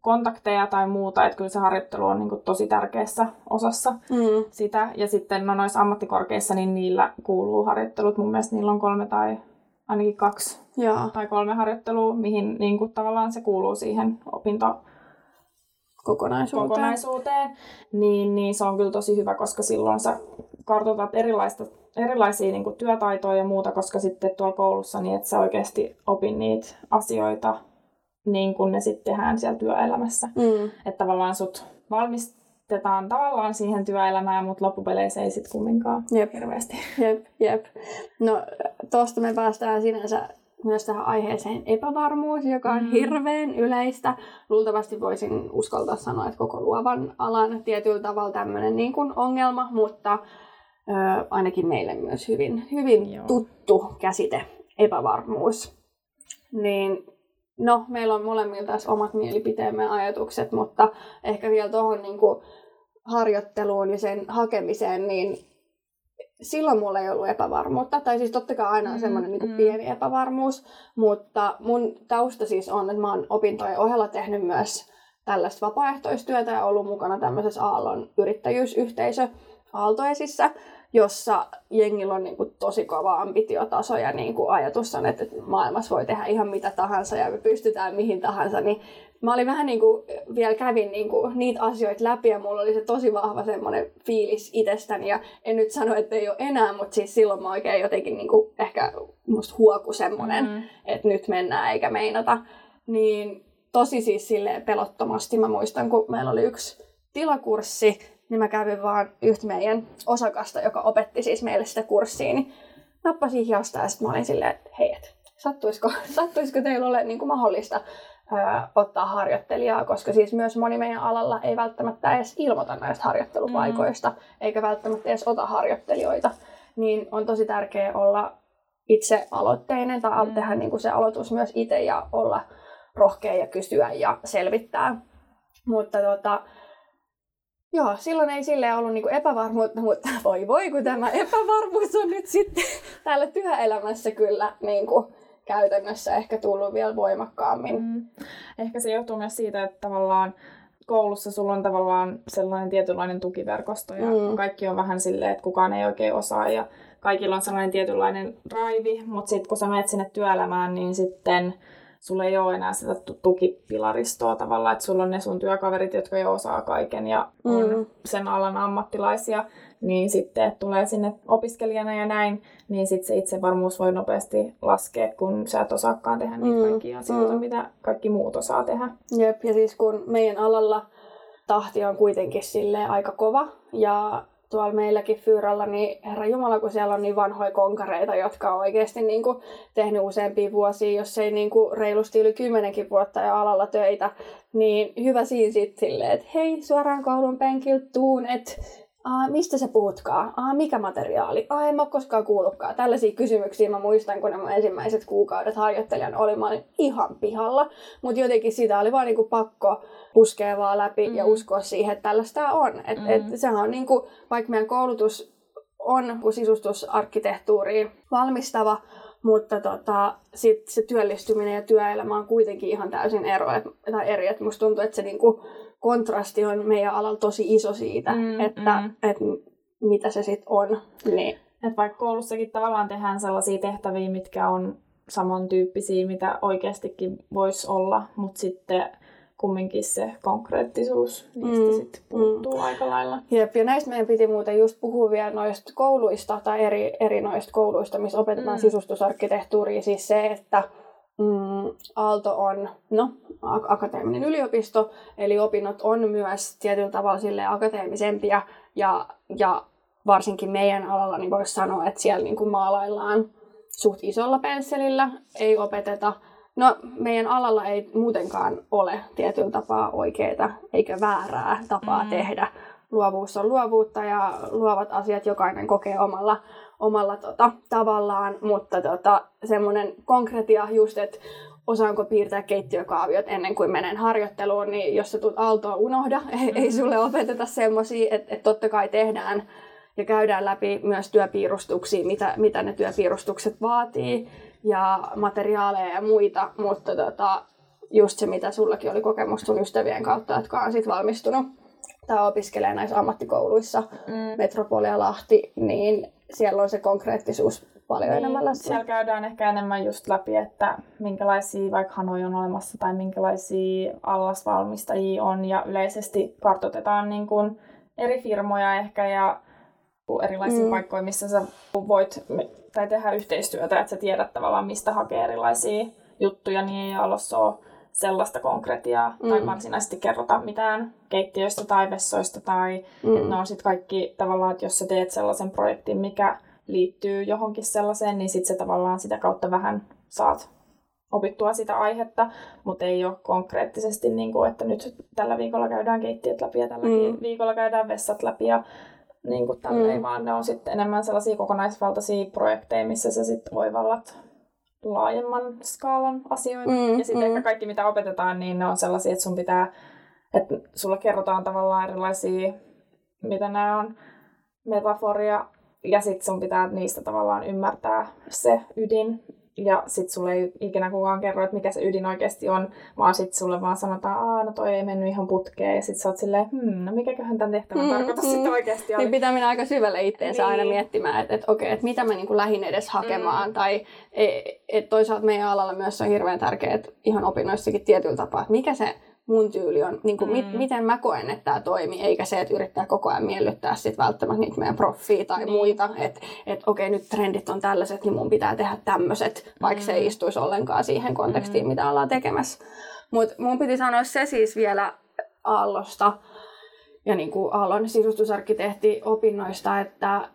kontakteja tai muuta, että kyllä se harjoittelu on niin kuin tosi tärkeässä osassa mm. sitä. Ja sitten no, noissa ammattikorkeissa, niin niillä kuuluu harjoittelut. Mun mielestä niillä on kolme tai ainakin kaksi Joo. tai kolme harjoittelua, mihin niin kuin, tavallaan se kuuluu siihen opinto kokonaisuuteen. kokonaisuuteen. Niin, niin se on kyllä tosi hyvä, koska silloin sä kartoitat erilaista, erilaisia niin kuin, työtaitoja ja muuta, koska sitten tuolla koulussa niin, että sä oikeasti opin niitä asioita niin kuin ne sitten tehdään siellä työelämässä. Mm. Että tavallaan sut valmistetaan tavallaan siihen työelämään, mutta loppupeleissä ei sitten kumminkaan Jep. hirveästi. Jep, jep. No tuosta me päästään sinänsä myös tähän aiheeseen epävarmuus, joka on Mm. hirveän yleistä. Luultavasti voisin uskaltaa sanoa, että koko luovan alan tietyllä tavalla tämmöinen niin kuin ongelma, mutta ö, ainakin meille myös hyvin, hyvin Joo. tuttu käsite, epävarmuus. Niin no, meillä on molemmilla tässä omat mielipiteemme ja ajatukset, mutta ehkä vielä tuohon niin kuin harjoitteluun ja sen hakemiseen, niin silloin mulla ei ollut epävarmuutta. Tai siis totta kai aina on Mm, semmoinen niin pieni epävarmuus, mutta mun tausta siis on, että mä oon opintojen ohella tehnyt myös tällaista vapaaehtoistyötä ja ollut mukana tämmöisessä Aallon yrittäjyysyhteisö Aaltoesissa, jossa jengillä on niin kuin tosi kova ambitiotaso ja niin kuin ajatus on, että maailmassa voi tehdä ihan mitä tahansa ja me pystytään mihin tahansa, niin mä olin vähän niin kuin, vielä kävin niin kuin niitä asioita läpi ja mulla oli se tosi vahva semmoinen fiilis itsestäni ja en nyt sano, että ei ole enää, mutta siis silloin mä oikein jotenkin niin kuin ehkä musta huoku semmoinen, Mm. että nyt mennään eikä meinata. Niin tosi siis silleen pelottomasti mä muistan, kun meillä oli yksi tilakurssi, niin mä kävin vaan yhtä meidän osakasta, joka opetti siis meille sitä kurssia, niin nappasin hiosta ja sitten mä olin silleen, että hei, et, sattuisiko, sattuisiko teillä ole niin kuin mahdollista ää, ottaa harjoittelijaa, koska siis myös moni meidän alalla ei välttämättä edes ilmoita näistä harjoittelupaikoista, mm. eikä välttämättä edes ota harjoittelijoita, niin on tosi tärkeää olla itse aloitteinen tai Mm. tehdä niin kuin se aloitus myös itse ja olla rohkea ja kysyä ja selvittää. Mutta tota, joo, silloin ei sille ollut niinku epävarmuutta, mutta voi voi, kun tämä epävarmuus on nyt sitten täällä työelämässä kyllä niinku käytännössä ehkä tullut vielä voimakkaammin. Mm. Ehkä se johtuu myös siitä, että tavallaan koulussa sulla on tavallaan sellainen tietynlainen tukiverkosto ja Mm. kaikki on vähän silleen, että kukaan ei oikein osaa ja kaikilla on sellainen tietynlainen drive, mutta sitten kun sä menet sinne työelämään, niin sitten sulla ei ole enää sitä tu- tukipilaristoa tavallaan, että sulla on ne sun työkaverit, jotka jo osaa kaiken ja on Mm. sen alan ammattilaisia, niin sitten että tulee sinne opiskelijana ja näin, niin sitten se itsevarmuus voi nopeasti laskea, kun sä et osaakaan tehdä niitä Mm, kaikkia asioita, mm. mitä kaikki muut osaa tehdä. Jep, ja siis kun meidän alalla tahti on kuitenkin sille aika kova ja tuolla meilläkin Fyyralla, niin herra Jumala, kun siellä on niin vanhoja konkareita, jotka on oikeasti niin kuin tehnyt useampia vuosia, jos ei niin kuin reilusti yli kymmenenkin vuotta ja alalla töitä, niin hyvä siinä sitten silleen, että hei, suoraan koulun penkiltä tuun, että Aa, mistä sä puhutkaan? Aa, mikä materiaali? Aa, en mä ole koskaan kuullutkaan. Tällaisia kysymyksiä mä muistan, kun mun ensimmäiset kuukaudet harjoittelijan oli. Mä olin ihan pihalla, mutta jotenkin sitä oli vaan niinku pakko puskea vaan läpi mm. ja Mm. uskoa siihen, että tällaista on. Et, Mm. et, sehän on niinku, vaikka meidän koulutus on sisustusarkkitehtuuriin valmistava, mutta tota, sit se työllistyminen ja työelämä on kuitenkin ihan täysin ero, et, tai eri. Et musta tuntuu, että se niinku kontrasti on meidän alalla tosi iso siitä, Mm, että mm. et mitä se sitten on. Niin. Et vaikka koulussakin tavallaan tehdään sellaisia tehtäviä, mitkä on samantyyppisiä, mitä oikeastikin voisi olla, mutta sitten kumminkin se konkreettisuus niistä Mm, sitten puuttuu aika lailla. Jep, ja näistä meidän piti muuten just puhua vielä noista kouluista tai eri, eri noista kouluista, missä opetetaan Mm. mm. sisustusarkkitehtuuria. Siis se, että mm, Aalto on no, ak- akateeminen yliopisto, eli opinnot on myös tietyllä tavalla sille akateemisempia ja, ja varsinkin meidän alalla niin voisi sanoa, että siellä niin kuin maalaillaan suht isolla pensselillä, ei opeteta No, meidän alalla ei muutenkaan ole tietyllä tapaa oikeaa eikä väärää tapaa mm. tehdä. Luovuus on luovuutta ja luovat asiat jokainen kokee omalla, omalla tota, tavallaan, mutta tota, semmoinen konkretia just, että osaanko piirtää keittiökaaviot ennen kuin menen harjoitteluun, niin jos sä tulet Aaltoa unohda, mm-hmm. ei sulle opeteta semmoisia, että, että totta kai tehdään ja käydään läpi myös työpiirustuksia, mitä, mitä ne työpiirustukset vaatii ja materiaaleja ja muita, mutta tota, just se, mitä sullakin oli kokemus sun ystävien kautta, jotka on sitten valmistunut tai opiskelee näissä ammattikouluissa, mm. Metropoli ja Lahti, niin siellä on se konkreettisuus paljon niin, enemmän läsnä. Siellä käydään ehkä enemmän just läpi, että minkälaisia vaikka hanoja on olemassa tai minkälaisia allasvalmistajia on ja yleisesti kartoitetaan niin kuin eri firmoja ehkä ja erilaisia mm. paikkoja, missä sä voit tai tehdä yhteistyötä, että sä tiedät tavallaan, mistä hakee erilaisia juttuja, niin ei alussa ole sellaista konkretiaa mm. tai varsinaisesti kerrota mitään keittiöistä tai vessoista tai mm. että ne on sitten kaikki tavallaan, että jos sä teet sellaisen projektin, mikä liittyy johonkin sellaiseen, niin sitten se tavallaan sitä kautta vähän saat opittua sitä aihetta, mutta ei ole konkreettisesti, niin kuin, että nyt tällä viikolla käydään keittiöt läpi ja tällä mm. viikolla käydään vessat läpi ja niin kuin tälleen, mm. vaan ne on sitten enemmän sellaisia kokonaisvaltaisia projekteja, missä sä sitten oivallat laajemman skaalan asioita. Mm, ja sitten mm. ehkä kaikki, mitä opetetaan, niin ne on sellaisia, että sun pitää, että sulla kerrotaan tavallaan erilaisia, mitä nämä on, metaforia, ja sitten sun pitää niistä tavallaan ymmärtää se ydin, ja sit sulle ei ikinä kukaan kerro, että mikä se ydin oikeasti on, vaan sit sulle vaan sanotaan, että no toi ei mennyt ihan putkeen, ja sit sä oot silleen, hmm, no mikäköhän tämän tehtävän mm, tarkoitus mm. sitten oikeasti oli. Niin pitää mennä aika syvälle itteensä niin. aina miettimään, että, että okei, että mitä mä niinku lähdin edes hakemaan, mm. tai et, et toisaalta meidän alalla myös on hirveän tärkeää, että ihan opinnoissakin tietyllä tapaa, että mikä se mun tyyli on, niin kuin mm. mit, miten mä koen, että tämä toimii, eikä se, että yrittää koko ajan miellyttää sit välttämättä niitä meidän proffia tai niin. muita, että et, okei, nyt trendit on tällaiset, niin mun pitää tehdä tämmöiset, vaikka mm. se ei istuisi ollenkaan siihen kontekstiin, mm. mitä ollaan tekemässä. Mutta mun piti sanoa se siis vielä Aallosta ja niin kuin Aallon sisustusarkkitehti opinnoista, että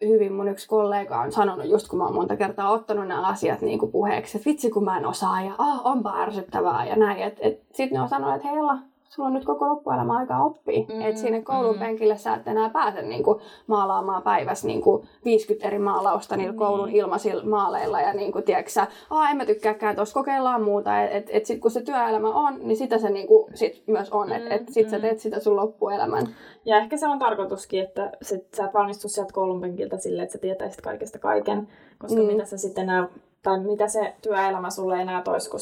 hyvin mun yksi kollega on sanonut, just kun mä oon monta kertaa ottanut nämä asiat niin kuin puheeksi, että vitsi kun mä en osaa ja ah, onpa ärsyttävää ja näin. Sitten ne on sanonut, että heillä sulla on nyt koko loppuelämä aikaa oppia. Mm, että sinne koulun mm. penkille sä et enää pääse niin kuin, maalaamaan päivässä niin kuin, 50 eri maalausta niillä mm. koulun ilmaisilla maaleilla. Ja niin kuin, tiedätkö, sä, en mä tykkääkään tuossa, kokeillaan muuta. Että et, et sitten kun se työelämä on, niin sitä se niin kuin, sit myös on. Että et, sit mm. sä teet sitä sun loppuelämän. Ja ehkä se on tarkoituskin, että sit sä et valmistu sieltä koulun penkiltä silleen, että sä tietäisit kaikesta kaiken. Koska mm. mitä sä sitten enää, tai mitä se työelämä sulle enää toisi, kun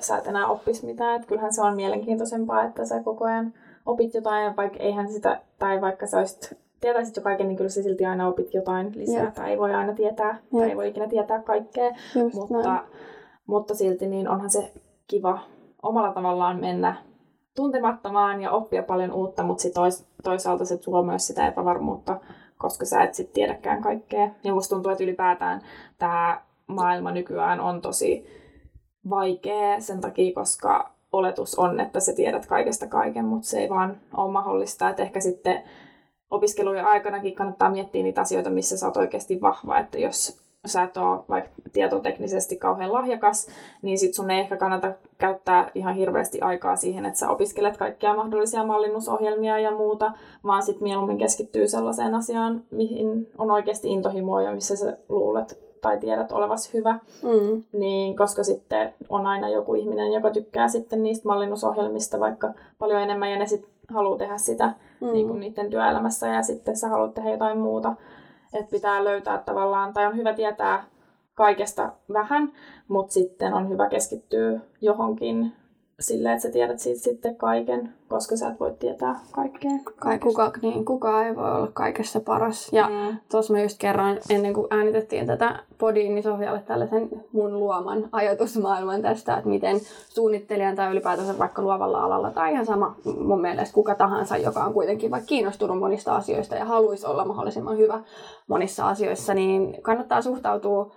sä et enää oppisi mitään. Että kyllähän se on mielenkiintoisempaa, että sä koko ajan opit jotain, vaikka eihän sitä, tai vaikka sä olisit, tietäisit jo kaiken, niin kyllä sä silti aina opit jotain lisää, Jep. tai ei voi aina tietää, Jep. tai ei voi ikinä tietää kaikkea, mutta, mutta silti niin onhan se kiva omalla tavallaan mennä tuntemattomaan ja oppia paljon uutta, mutta sit tois, toisaalta se tuo myös sitä epävarmuutta, koska sä et sit tiedäkään kaikkea. Ja musta tuntuu, että ylipäätään tämä maailma nykyään on tosi vaikea sen takia, koska oletus on, että sä tiedät kaikesta kaiken, mutta se ei vaan ole mahdollista. Että ehkä sitten opiskelujen aikanakin kannattaa miettiä niitä asioita, missä sä oot oikeasti vahva. Että jos sä et ole vaikka tietoteknisesti kauhean lahjakas, niin sit sun ei ehkä kannata käyttää ihan hirveästi aikaa siihen, että sä opiskelet kaikkia mahdollisia mallinnusohjelmia ja muuta, vaan sit mieluummin keskittyy sellaiseen asiaan, mihin on oikeasti intohimoa ja missä sä luulet tai tiedät olevasi hyvä, mm. niin koska sitten on aina joku ihminen, joka tykkää sitten niistä mallinnusohjelmista vaikka paljon enemmän ja ne sitten haluaa tehdä sitä mm. niin kuin niiden työelämässä ja sitten sä haluat tehdä jotain muuta. Että pitää löytää tavallaan, tai on hyvä tietää kaikesta vähän, mutta sitten on hyvä keskittyä johonkin sillä, että sä tiedät siitä sitten kaiken, koska sä et voi tietää kaikkea. Kai kuka, niin, kuka ei voi olla kaikessa paras. Ja mm. tuossa mä just kerroin, ennen kuin äänitettiin tätä podiin, niin Sofialle tällaisen mun luoman ajatusmaailman tästä, että miten suunnittelijan tai ylipäätänsä vaikka luovalla alalla tai ihan sama mun mielestä kuka tahansa, joka on kuitenkin vaikka kiinnostunut monista asioista ja haluaisi olla mahdollisimman hyvä monissa asioissa, niin kannattaa suhtautua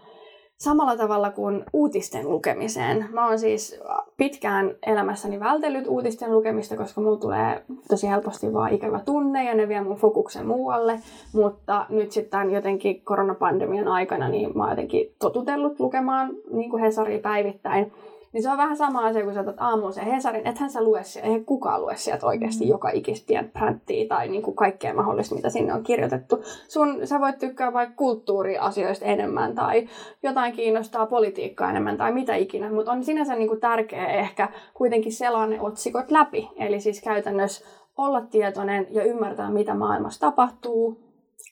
samalla tavalla kuin uutisten lukemiseen. Mä oon siis pitkään elämässäni vältellyt uutisten lukemista, koska mulla tulee tosi helposti vaan ikävä tunne ja ne vie mun fokuksen muualle. Mutta nyt sitten jotenkin koronapandemian aikana niin mä oon jotenkin totutellut lukemaan niin kuin Hesari päivittäin. Niin se on vähän sama asia, kun sä otat aamuun sen Hesarin, ethän sä lue siellä, eihän kukaan lue sieltä oikeasti mm. joka ikistä pränttiä tai niin kuin kaikkea mahdollista, mitä sinne on kirjoitettu. Sun, sä voit tykkää vaikka kulttuuriasioista enemmän tai jotain kiinnostaa politiikkaa enemmän tai mitä ikinä, mutta on sinänsä niin kuin tärkeää ehkä kuitenkin selaa ne otsikot läpi. Eli siis käytännössä olla tietoinen ja ymmärtää, mitä maailmassa tapahtuu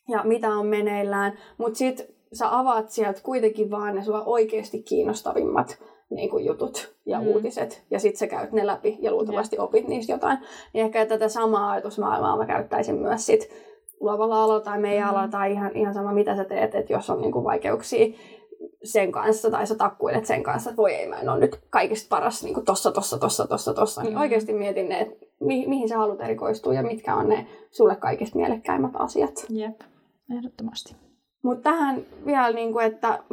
ja mitä on meneillään, mutta sitten sä avaat sieltä kuitenkin vaan ne sua oikeasti kiinnostavimmat niin kuin jutut ja mm. uutiset, ja sitten sä käyt ne läpi ja luultavasti yeah. opit niistä jotain. Niin ehkä tätä samaa ajatusmaailmaa mä käyttäisin myös sit luovalla alalla tai meidän mm. alalla tai ihan, ihan sama mitä sä teet, että jos on niin kuin vaikeuksia sen kanssa tai sä takkuilet sen kanssa, että voi ei, mä en ole nyt kaikista paras niin kuin tossa, tossa, tossa, tossa, tossa, niin mm. oikeasti mietin ne, että mi- mihin sä haluat erikoistua ja mitkä on ne sulle kaikista mielekkäimmät asiat. Jep, ehdottomasti. Mutta tähän vielä, niin kuin, että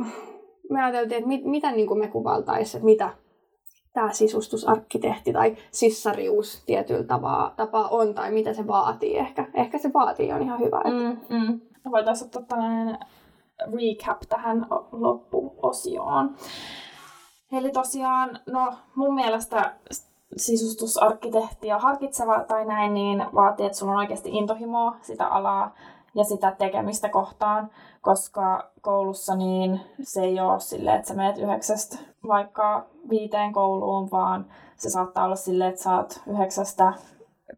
me ajateltiin, että mit, mitä niin kuin me kuvaltaisiin, että mitä tämä sisustusarkkitehti tai sissarius tietyllä tapaa, tapaa on tai mitä se vaatii ehkä. Ehkä se vaatii on ihan hyvä. Että... Mm, mm. Voitaisiin ottaa tällainen recap tähän loppuosioon. Eli tosiaan, no mun mielestä sisustusarkkitehti ja harkitseva tai näin, niin vaatii, että sulla on oikeasti intohimoa sitä alaa ja sitä tekemistä kohtaan, koska koulussa niin se ei ole silleen, että sä menet yhdeksästä vaikka viiteen kouluun, vaan se saattaa olla silleen, että sä oot yhdeksästä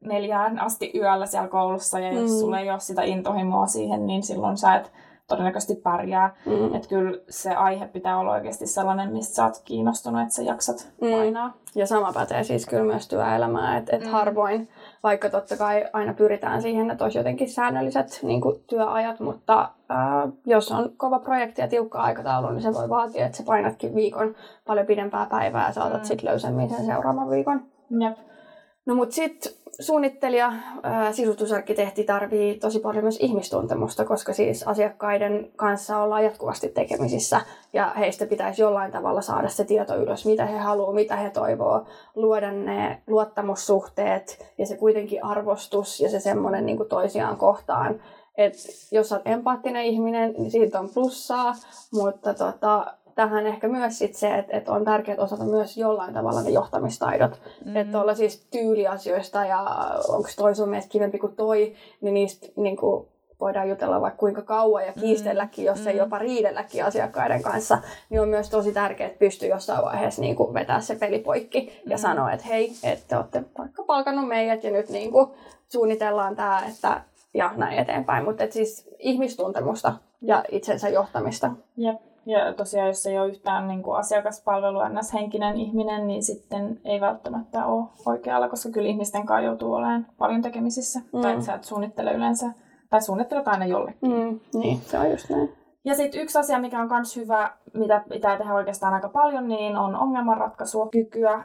neljään asti yöllä siellä koulussa ja jos mm. sulla ei ole sitä intohimoa siihen, niin silloin sä et todennäköisesti pärjää. Mm. Että kyllä se aihe pitää olla oikeasti sellainen, mistä sä oot kiinnostunut, että sä jaksat mm. painaa. Ja sama pätee siis kyllä myös työelämään, että et mm. harvoin, vaikka totta kai aina pyritään siihen, että olisi jotenkin säännölliset niin kuin, työajat, mutta ää, jos on kova projekti ja tiukka aikataulu, niin se voi vaatia, että sä painatkin viikon paljon pidempää päivää ja saatat mm. sitten löysemmin sen seuraavan viikon. Jep. No mut sitten suunnittelija, ää, sisustusarkkitehti tarvii tosi paljon myös ihmistuntemusta, koska siis asiakkaiden kanssa ollaan jatkuvasti tekemisissä ja heistä pitäisi jollain tavalla saada se tieto ylös, mitä he haluaa, mitä he toivoo, luoda ne luottamussuhteet ja se kuitenkin arvostus ja se semmoinen niin toisiaan kohtaan. Et jos olet empaattinen ihminen, niin siitä on plussaa, mutta tota, tähän ehkä myös sit se, että, että on tärkeää osata myös jollain tavalla ne johtamistaidot. Mm-hmm. Että olla siis tyyliasioista ja onko toi sun mielestä kivempi kuin toi, niin niistä niin kuin, voidaan jutella vaikka kuinka kauan ja kiistelläkin, jos mm-hmm. ei jopa riidelläkin asiakkaiden kanssa, niin on myös tosi tärkeää, että pystyy jossain vaiheessa niin kuin vetää se peli poikki mm-hmm. ja sanoa, että hei, että te olette vaikka palkannut meidät ja nyt niin kuin suunnitellaan tämä, että ja näin eteenpäin. Mutta siis ihmistuntemusta ja itsensä johtamista. Jep. Ja tosiaan, jos ei ole yhtään niin kuin asiakaspalvelu ns. henkinen ihminen, niin sitten ei välttämättä ole oikealla, koska kyllä ihmisten kanssa joutuu olemaan paljon tekemisissä. Mm. Tai sä et suunnittele yleensä, tai suunnittelet aina jollekin. Mm. Niin, se on just näin. Ja sitten yksi asia, mikä on myös hyvä, mitä pitää tehdä oikeastaan aika paljon, niin on ongelmanratkaisukykyä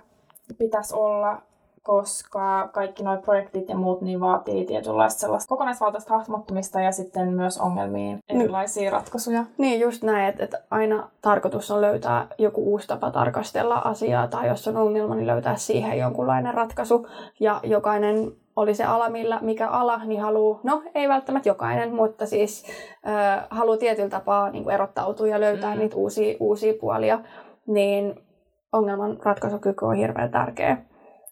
pitäisi olla koska kaikki nuo projektit ja muut niin vaatii tietynlaista sellaista kokonaisvaltaista hahmottumista ja sitten myös ongelmiin erilaisia niin. ratkaisuja. Niin, just näin, että, että aina tarkoitus on löytää joku uusi tapa tarkastella asiaa tai jos on ongelma, niin löytää siihen jonkunlainen ratkaisu ja jokainen oli se ala, millä, mikä ala, niin haluaa, no ei välttämättä jokainen, mutta siis äh, haluaa tietyllä tapaa niin kuin erottautua ja löytää mm. niitä uusia, uusia puolia, niin ongelman ratkaisukyky on hirveän tärkeä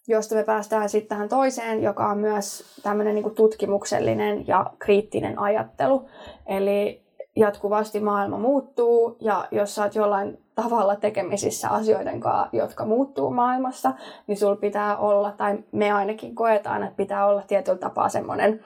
josta me päästään sitten tähän toiseen, joka on myös tämmöinen niin tutkimuksellinen ja kriittinen ajattelu. Eli jatkuvasti maailma muuttuu ja jos sä oot jollain tavalla tekemisissä asioiden kanssa, jotka muuttuu maailmassa, niin sul pitää olla, tai me ainakin koetaan, että pitää olla tietyllä tapaa semmoinen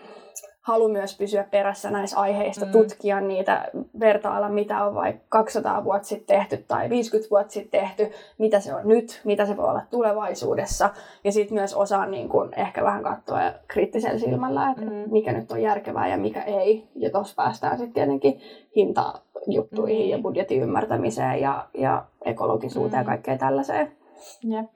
halu myös pysyä perässä näissä aiheissa, mm. tutkia niitä, vertailla mitä on vaikka 200 vuotta sitten tehty tai 50 vuotta sitten tehty, mitä se on nyt, mitä se voi olla tulevaisuudessa. Ja sitten myös osaa niin kun ehkä vähän katsoa kriittisellä silmällä, että mm. mikä nyt on järkevää ja mikä ei. Ja tuossa päästään sitten tietenkin hintajuttuihin mm. ja budjetin ymmärtämiseen ja, ja ekologisuuteen mm. ja kaikkea tällaiseen. Jep.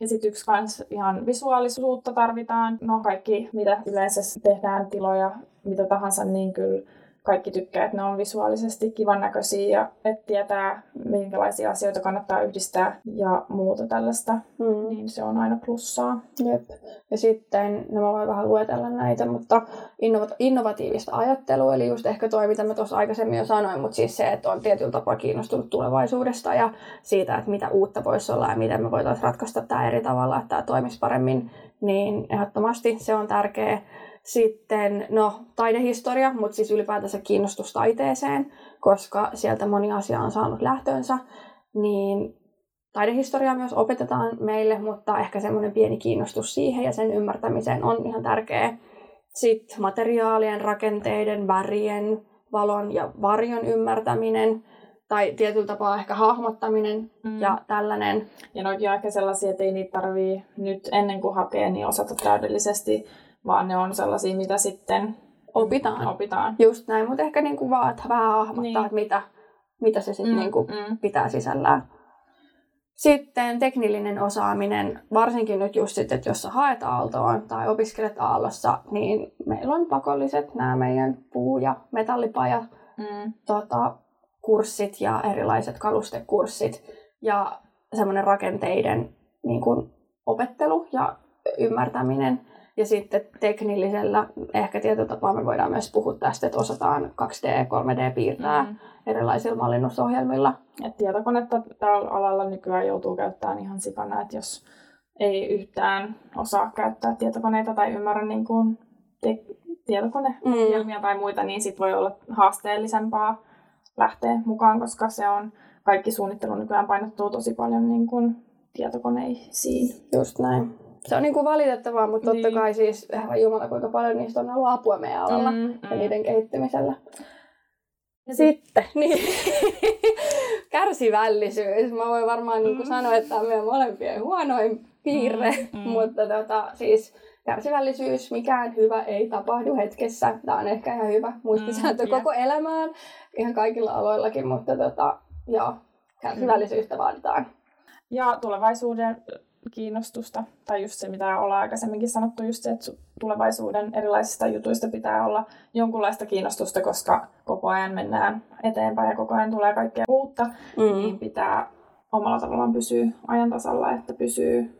Ja sitten yksi kans ihan visuaalisuutta tarvitaan. No kaikki, mitä yleensä tehdään tiloja, mitä tahansa, niin kyllä kaikki tykkää, että ne on visuaalisesti kivan näköisiä ja että tietää, minkälaisia asioita kannattaa yhdistää ja muuta tällaista, mm. niin se on aina plussaa. Jep. Ja sitten, no mä voin vähän luetella näitä, mutta innova- innovatiivista ajattelua, eli just ehkä toi, mitä mä tuossa aikaisemmin jo sanoin, mutta siis se, että on tietyllä tapaa kiinnostunut tulevaisuudesta ja siitä, että mitä uutta voisi olla ja miten me voitaisiin ratkaista tämä eri tavalla, että tämä toimisi paremmin, niin ehdottomasti se on tärkeä. Sitten, no, taidehistoria, mutta siis ylipäätänsä kiinnostus taiteeseen, koska sieltä moni asia on saanut lähtönsä, niin taidehistoriaa myös opetetaan meille, mutta ehkä semmoinen pieni kiinnostus siihen ja sen ymmärtämiseen on ihan tärkeä. Sitten materiaalien, rakenteiden, värien, valon ja varjon ymmärtäminen tai tietyllä tapaa ehkä hahmottaminen mm. ja tällainen. Ja noikin on ehkä sellaisia, että ei niitä tarvii nyt ennen kuin hakee, niin osata täydellisesti vaan ne on sellaisia, mitä sitten opitaan. opitaan. Just näin, mutta ehkä niinku vaan, että vähän hahmottaa, niin. että mitä, mitä se sitten mm, niinku mm. pitää sisällään. Sitten teknillinen osaaminen, varsinkin nyt just sitten, että jos sä haet Aaltoon tai opiskelet Aallossa, niin meillä on pakolliset nämä meidän puu- ja metallipajat, mm. tota, kurssit ja erilaiset kalustekurssit ja semmoinen rakenteiden niin kuin, opettelu ja ymmärtäminen. Ja sitten teknillisellä ehkä tietyllä tapaa me voidaan myös puhua tästä, että osataan 2D, 3D piirtää mm. erilaisilla mallinnusohjelmilla. Et tietokonetta tällä alalla nykyään joutuu käyttämään ihan sikana, että jos ei yhtään osaa käyttää tietokoneita tai ymmärrä niin kuin te- tietokoneohjelmia mm. tai muita, niin sit voi olla haasteellisempaa lähteä mukaan, koska se on, kaikki suunnittelu nykyään painottuu tosi paljon niin kuin tietokoneisiin. Just näin se on niin kuin valitettavaa, mutta niin. totta kai siis, herra Jumala, kuinka paljon niistä on ollut apua meidän alalla mm, mm. ja niiden kehittymisellä. Ja sitten, niin, kärsivällisyys. Mä voin varmaan niin kuin mm. sanoa, että tämä on meidän molempien huonoin piirre, mm, mm. mutta tota, siis kärsivällisyys, mikään hyvä ei tapahdu hetkessä. Tämä on ehkä ihan hyvä muistisääntö mm, koko elämään, ihan kaikilla aloillakin, mutta tota, joo, kärsivällisyyttä mm. vaaditaan. Ja tulevaisuuden kiinnostusta, tai just se, mitä ollaan aikaisemminkin sanottu, just se, että tulevaisuuden erilaisista jutuista pitää olla jonkunlaista kiinnostusta, koska koko ajan mennään eteenpäin ja koko ajan tulee kaikkea uutta, mm. niin pitää omalla tavallaan pysyä ajantasalla, että pysyy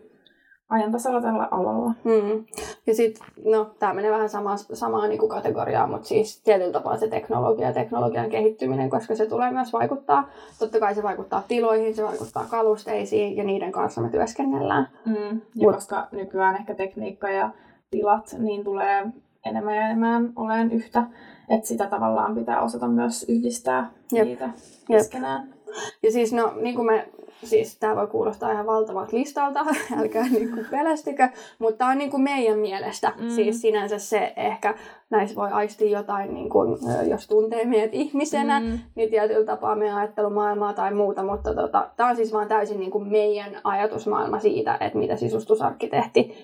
ajan tasalla tällä alalla. Hmm. Ja sitten, no tämä menee vähän sama, samaan niin kategoriaan, mutta siis tietyllä tapaa se teknologia ja teknologian kehittyminen, koska se tulee myös vaikuttaa. Totta kai se vaikuttaa tiloihin, se vaikuttaa kalusteisiin ja niiden kanssa me työskennellään. Hmm. Ja Mut, koska nykyään ehkä tekniikka ja tilat, niin tulee enemmän ja enemmän oleen yhtä, että sitä tavallaan pitää osata myös yhdistää Jep. niitä keskenään. Jep. Ja siis no, niin kuin me siis tämä voi kuulostaa ihan valtavat listalta, älkää niinku pelästykö, mutta tämä on niinku meidän mielestä mm. siis sinänsä se ehkä, näissä voi aistia jotain, niinku, jos tuntee meidät ihmisenä, mm. niin tietyllä tapaa meidän ajattelumaailmaa tai muuta, mutta tota, tämä on siis vaan täysin niinku meidän ajatusmaailma siitä, että mitä sisustusarkkitehti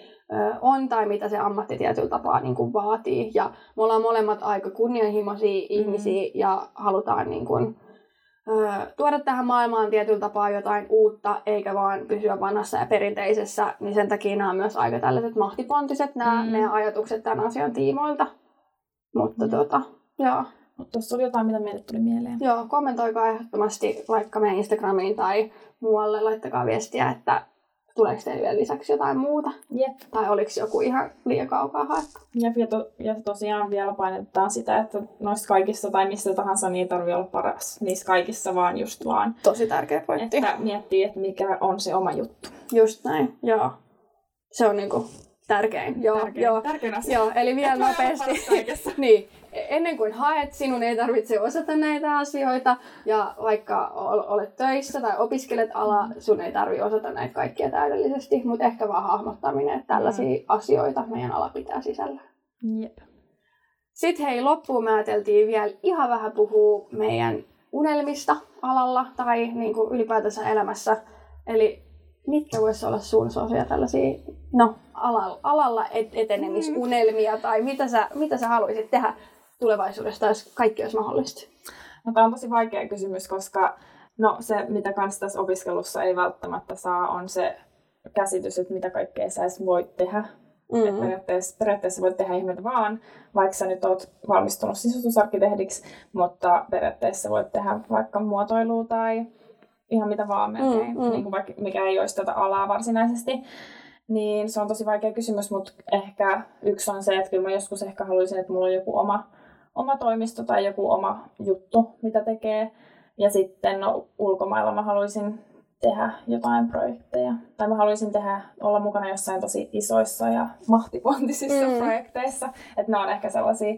on tai mitä se ammatti tietyllä tapaa niin kuin vaatii. Ja me ollaan molemmat aika kunnianhimoisia mm. ihmisiä ja halutaan niin kuin, tuoda tähän maailmaan tietyllä tapaa jotain uutta, eikä vaan pysyä vanhassa ja perinteisessä, niin sen takia nämä on myös aika tällaiset mahtipontiset nämä mm. meidän ajatukset tämän asian tiimoilta. Mutta mm. tota, joo. Mutta tuossa oli jotain, mitä meille tuli mieleen. Joo, kommentoikaa ehdottomasti vaikka meidän Instagramiin tai muualle, laittakaa viestiä, että tuleeko teille vielä lisäksi jotain muuta? Jep. Tai oliko joku ihan liian kaukaa haettu? Jep, ja, to, ja tosiaan vielä painetaan sitä, että noista kaikissa tai missä tahansa niin ei tarvitse olla paras niissä kaikissa, vaan just vaan. Tosi tärkeä pointti. Että miettii, että mikä on se oma juttu. Just näin, joo. Se on niinku tärkein. Joo, tärkein, joo. tärkein asia. Joo, eli vielä nopeasti. niin, ennen kuin haet, sinun ei tarvitse osata näitä asioita. Ja vaikka olet töissä tai opiskelet ala, sun ei tarvitse osata näitä kaikkia täydellisesti. Mutta ehkä vaan hahmottaminen, että tällaisia mm. asioita meidän ala pitää sisällä. Jep. Sitten hei, loppuun mä ajateltiin vielä ihan vähän puhua meidän unelmista alalla tai niin kuin ylipäätänsä elämässä. Eli mitkä voisi olla sun sellaisia tällaisia no, alalla, alalla et, etenemisunelmia mm. tai mitä sä, mitä sä haluaisit tehdä tulevaisuudesta, jos kaikki olisi mahdollista? No, tämä on tosi vaikea kysymys, koska no, se, mitä kanssa tässä opiskelussa ei välttämättä saa, on se käsitys, että mitä kaikkea sä edes voit tehdä. Mm. Että periaatteessa, periaatteessa voit tehdä ihmeitä vaan, vaikka sä nyt oot valmistunut sisustusarkkitehdiksi, mutta periaatteessa voit tehdä vaikka muotoilua tai ihan mitä vaan melkein, mm, mm. Niin kuin vaikka, mikä ei olisi tätä alaa varsinaisesti. Niin se on tosi vaikea kysymys, mutta ehkä yksi on se, että kyllä mä joskus ehkä haluaisin, että mulla on joku oma, oma toimisto tai joku oma juttu, mitä tekee. Ja sitten no, ulkomailla mä haluaisin tehdä jotain projekteja. Tai mä haluaisin tehdä, olla mukana jossain tosi isoissa ja mahtipontisissa mm. projekteissa. Että ne on ehkä sellaisia,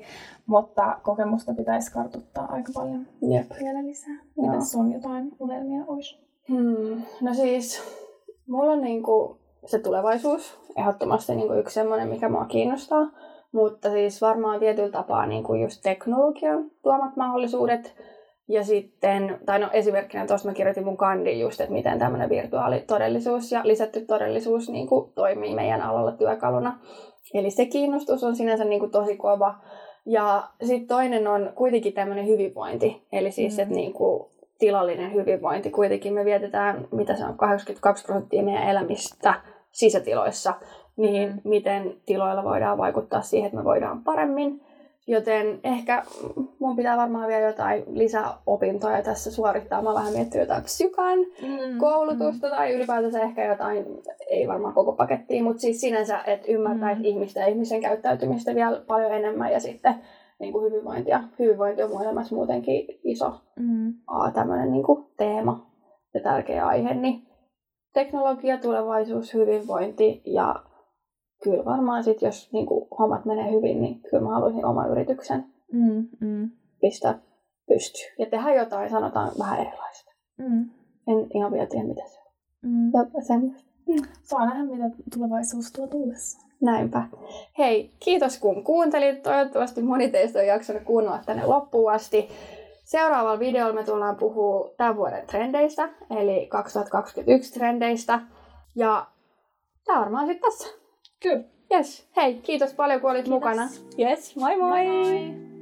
mutta kokemusta pitäisi kartuttaa aika paljon Jep. vielä lisää. Mitä sun jotain unelmia olisi? Hmm. No siis, mulla on niinku se tulevaisuus ehdottomasti niinku yksi semmoinen, mikä mua kiinnostaa. Mutta siis varmaan tietyllä tapaa niinku just teknologian tuomat mahdollisuudet ja sitten, tai no esimerkkinä tuossa mä kirjoitin mun kandin just, että miten tämmöinen virtuaalitodellisuus ja lisätty todellisuus niin kuin, toimii meidän alalla työkaluna. Eli se kiinnostus on sinänsä niin kuin, tosi kova. Ja sitten toinen on kuitenkin tämmöinen hyvinvointi. Eli siis, mm. että niin kuin, tilallinen hyvinvointi. Kuitenkin me vietetään, mitä se on, 82 prosenttia meidän elämistä sisätiloissa. Niin mm. miten tiloilla voidaan vaikuttaa siihen, että me voidaan paremmin Joten ehkä mun pitää varmaan vielä jotain lisäopintoja tässä suorittaa. Mä vähän miettinyt jotain psykan mm, koulutusta mm. tai ylipäätänsä ehkä jotain, ei varmaan koko pakettia, mutta siis sinänsä, että ymmärtäisi mm. ihmistä ja ihmisen käyttäytymistä vielä paljon enemmän ja sitten niin kuin hyvinvointi. Ja hyvinvointi on mun elämässä muutenkin iso mm. tämmöinen niin kuin teema ja tärkeä aihe. Niin teknologia, tulevaisuus, hyvinvointi ja kyllä varmaan sit, jos niin kuin, hommat menee hyvin, niin kyllä mä haluaisin oman yrityksen mm, mm. pistää pystyyn. Ja tehdä jotain, sanotaan, vähän erilaista. Mm. En ihan vielä tiedä, mitä se on. Mm. semmoista. Mm. Saa nähdä, mitä tulevaisuus tuo tullessa. Näinpä. Hei, kiitos kun kuuntelit. Toivottavasti moni teistä on jaksanut kuunnella tänne loppuun asti. Seuraavalla videolla me tullaan puhua tämän vuoden trendeistä, eli 2021 trendeistä. Ja tämä varmaan sitten tässä. Kyllä. Yes. Hei, kiitos paljon kun olit kiitos. mukana. Yes, moi moi! moi, moi.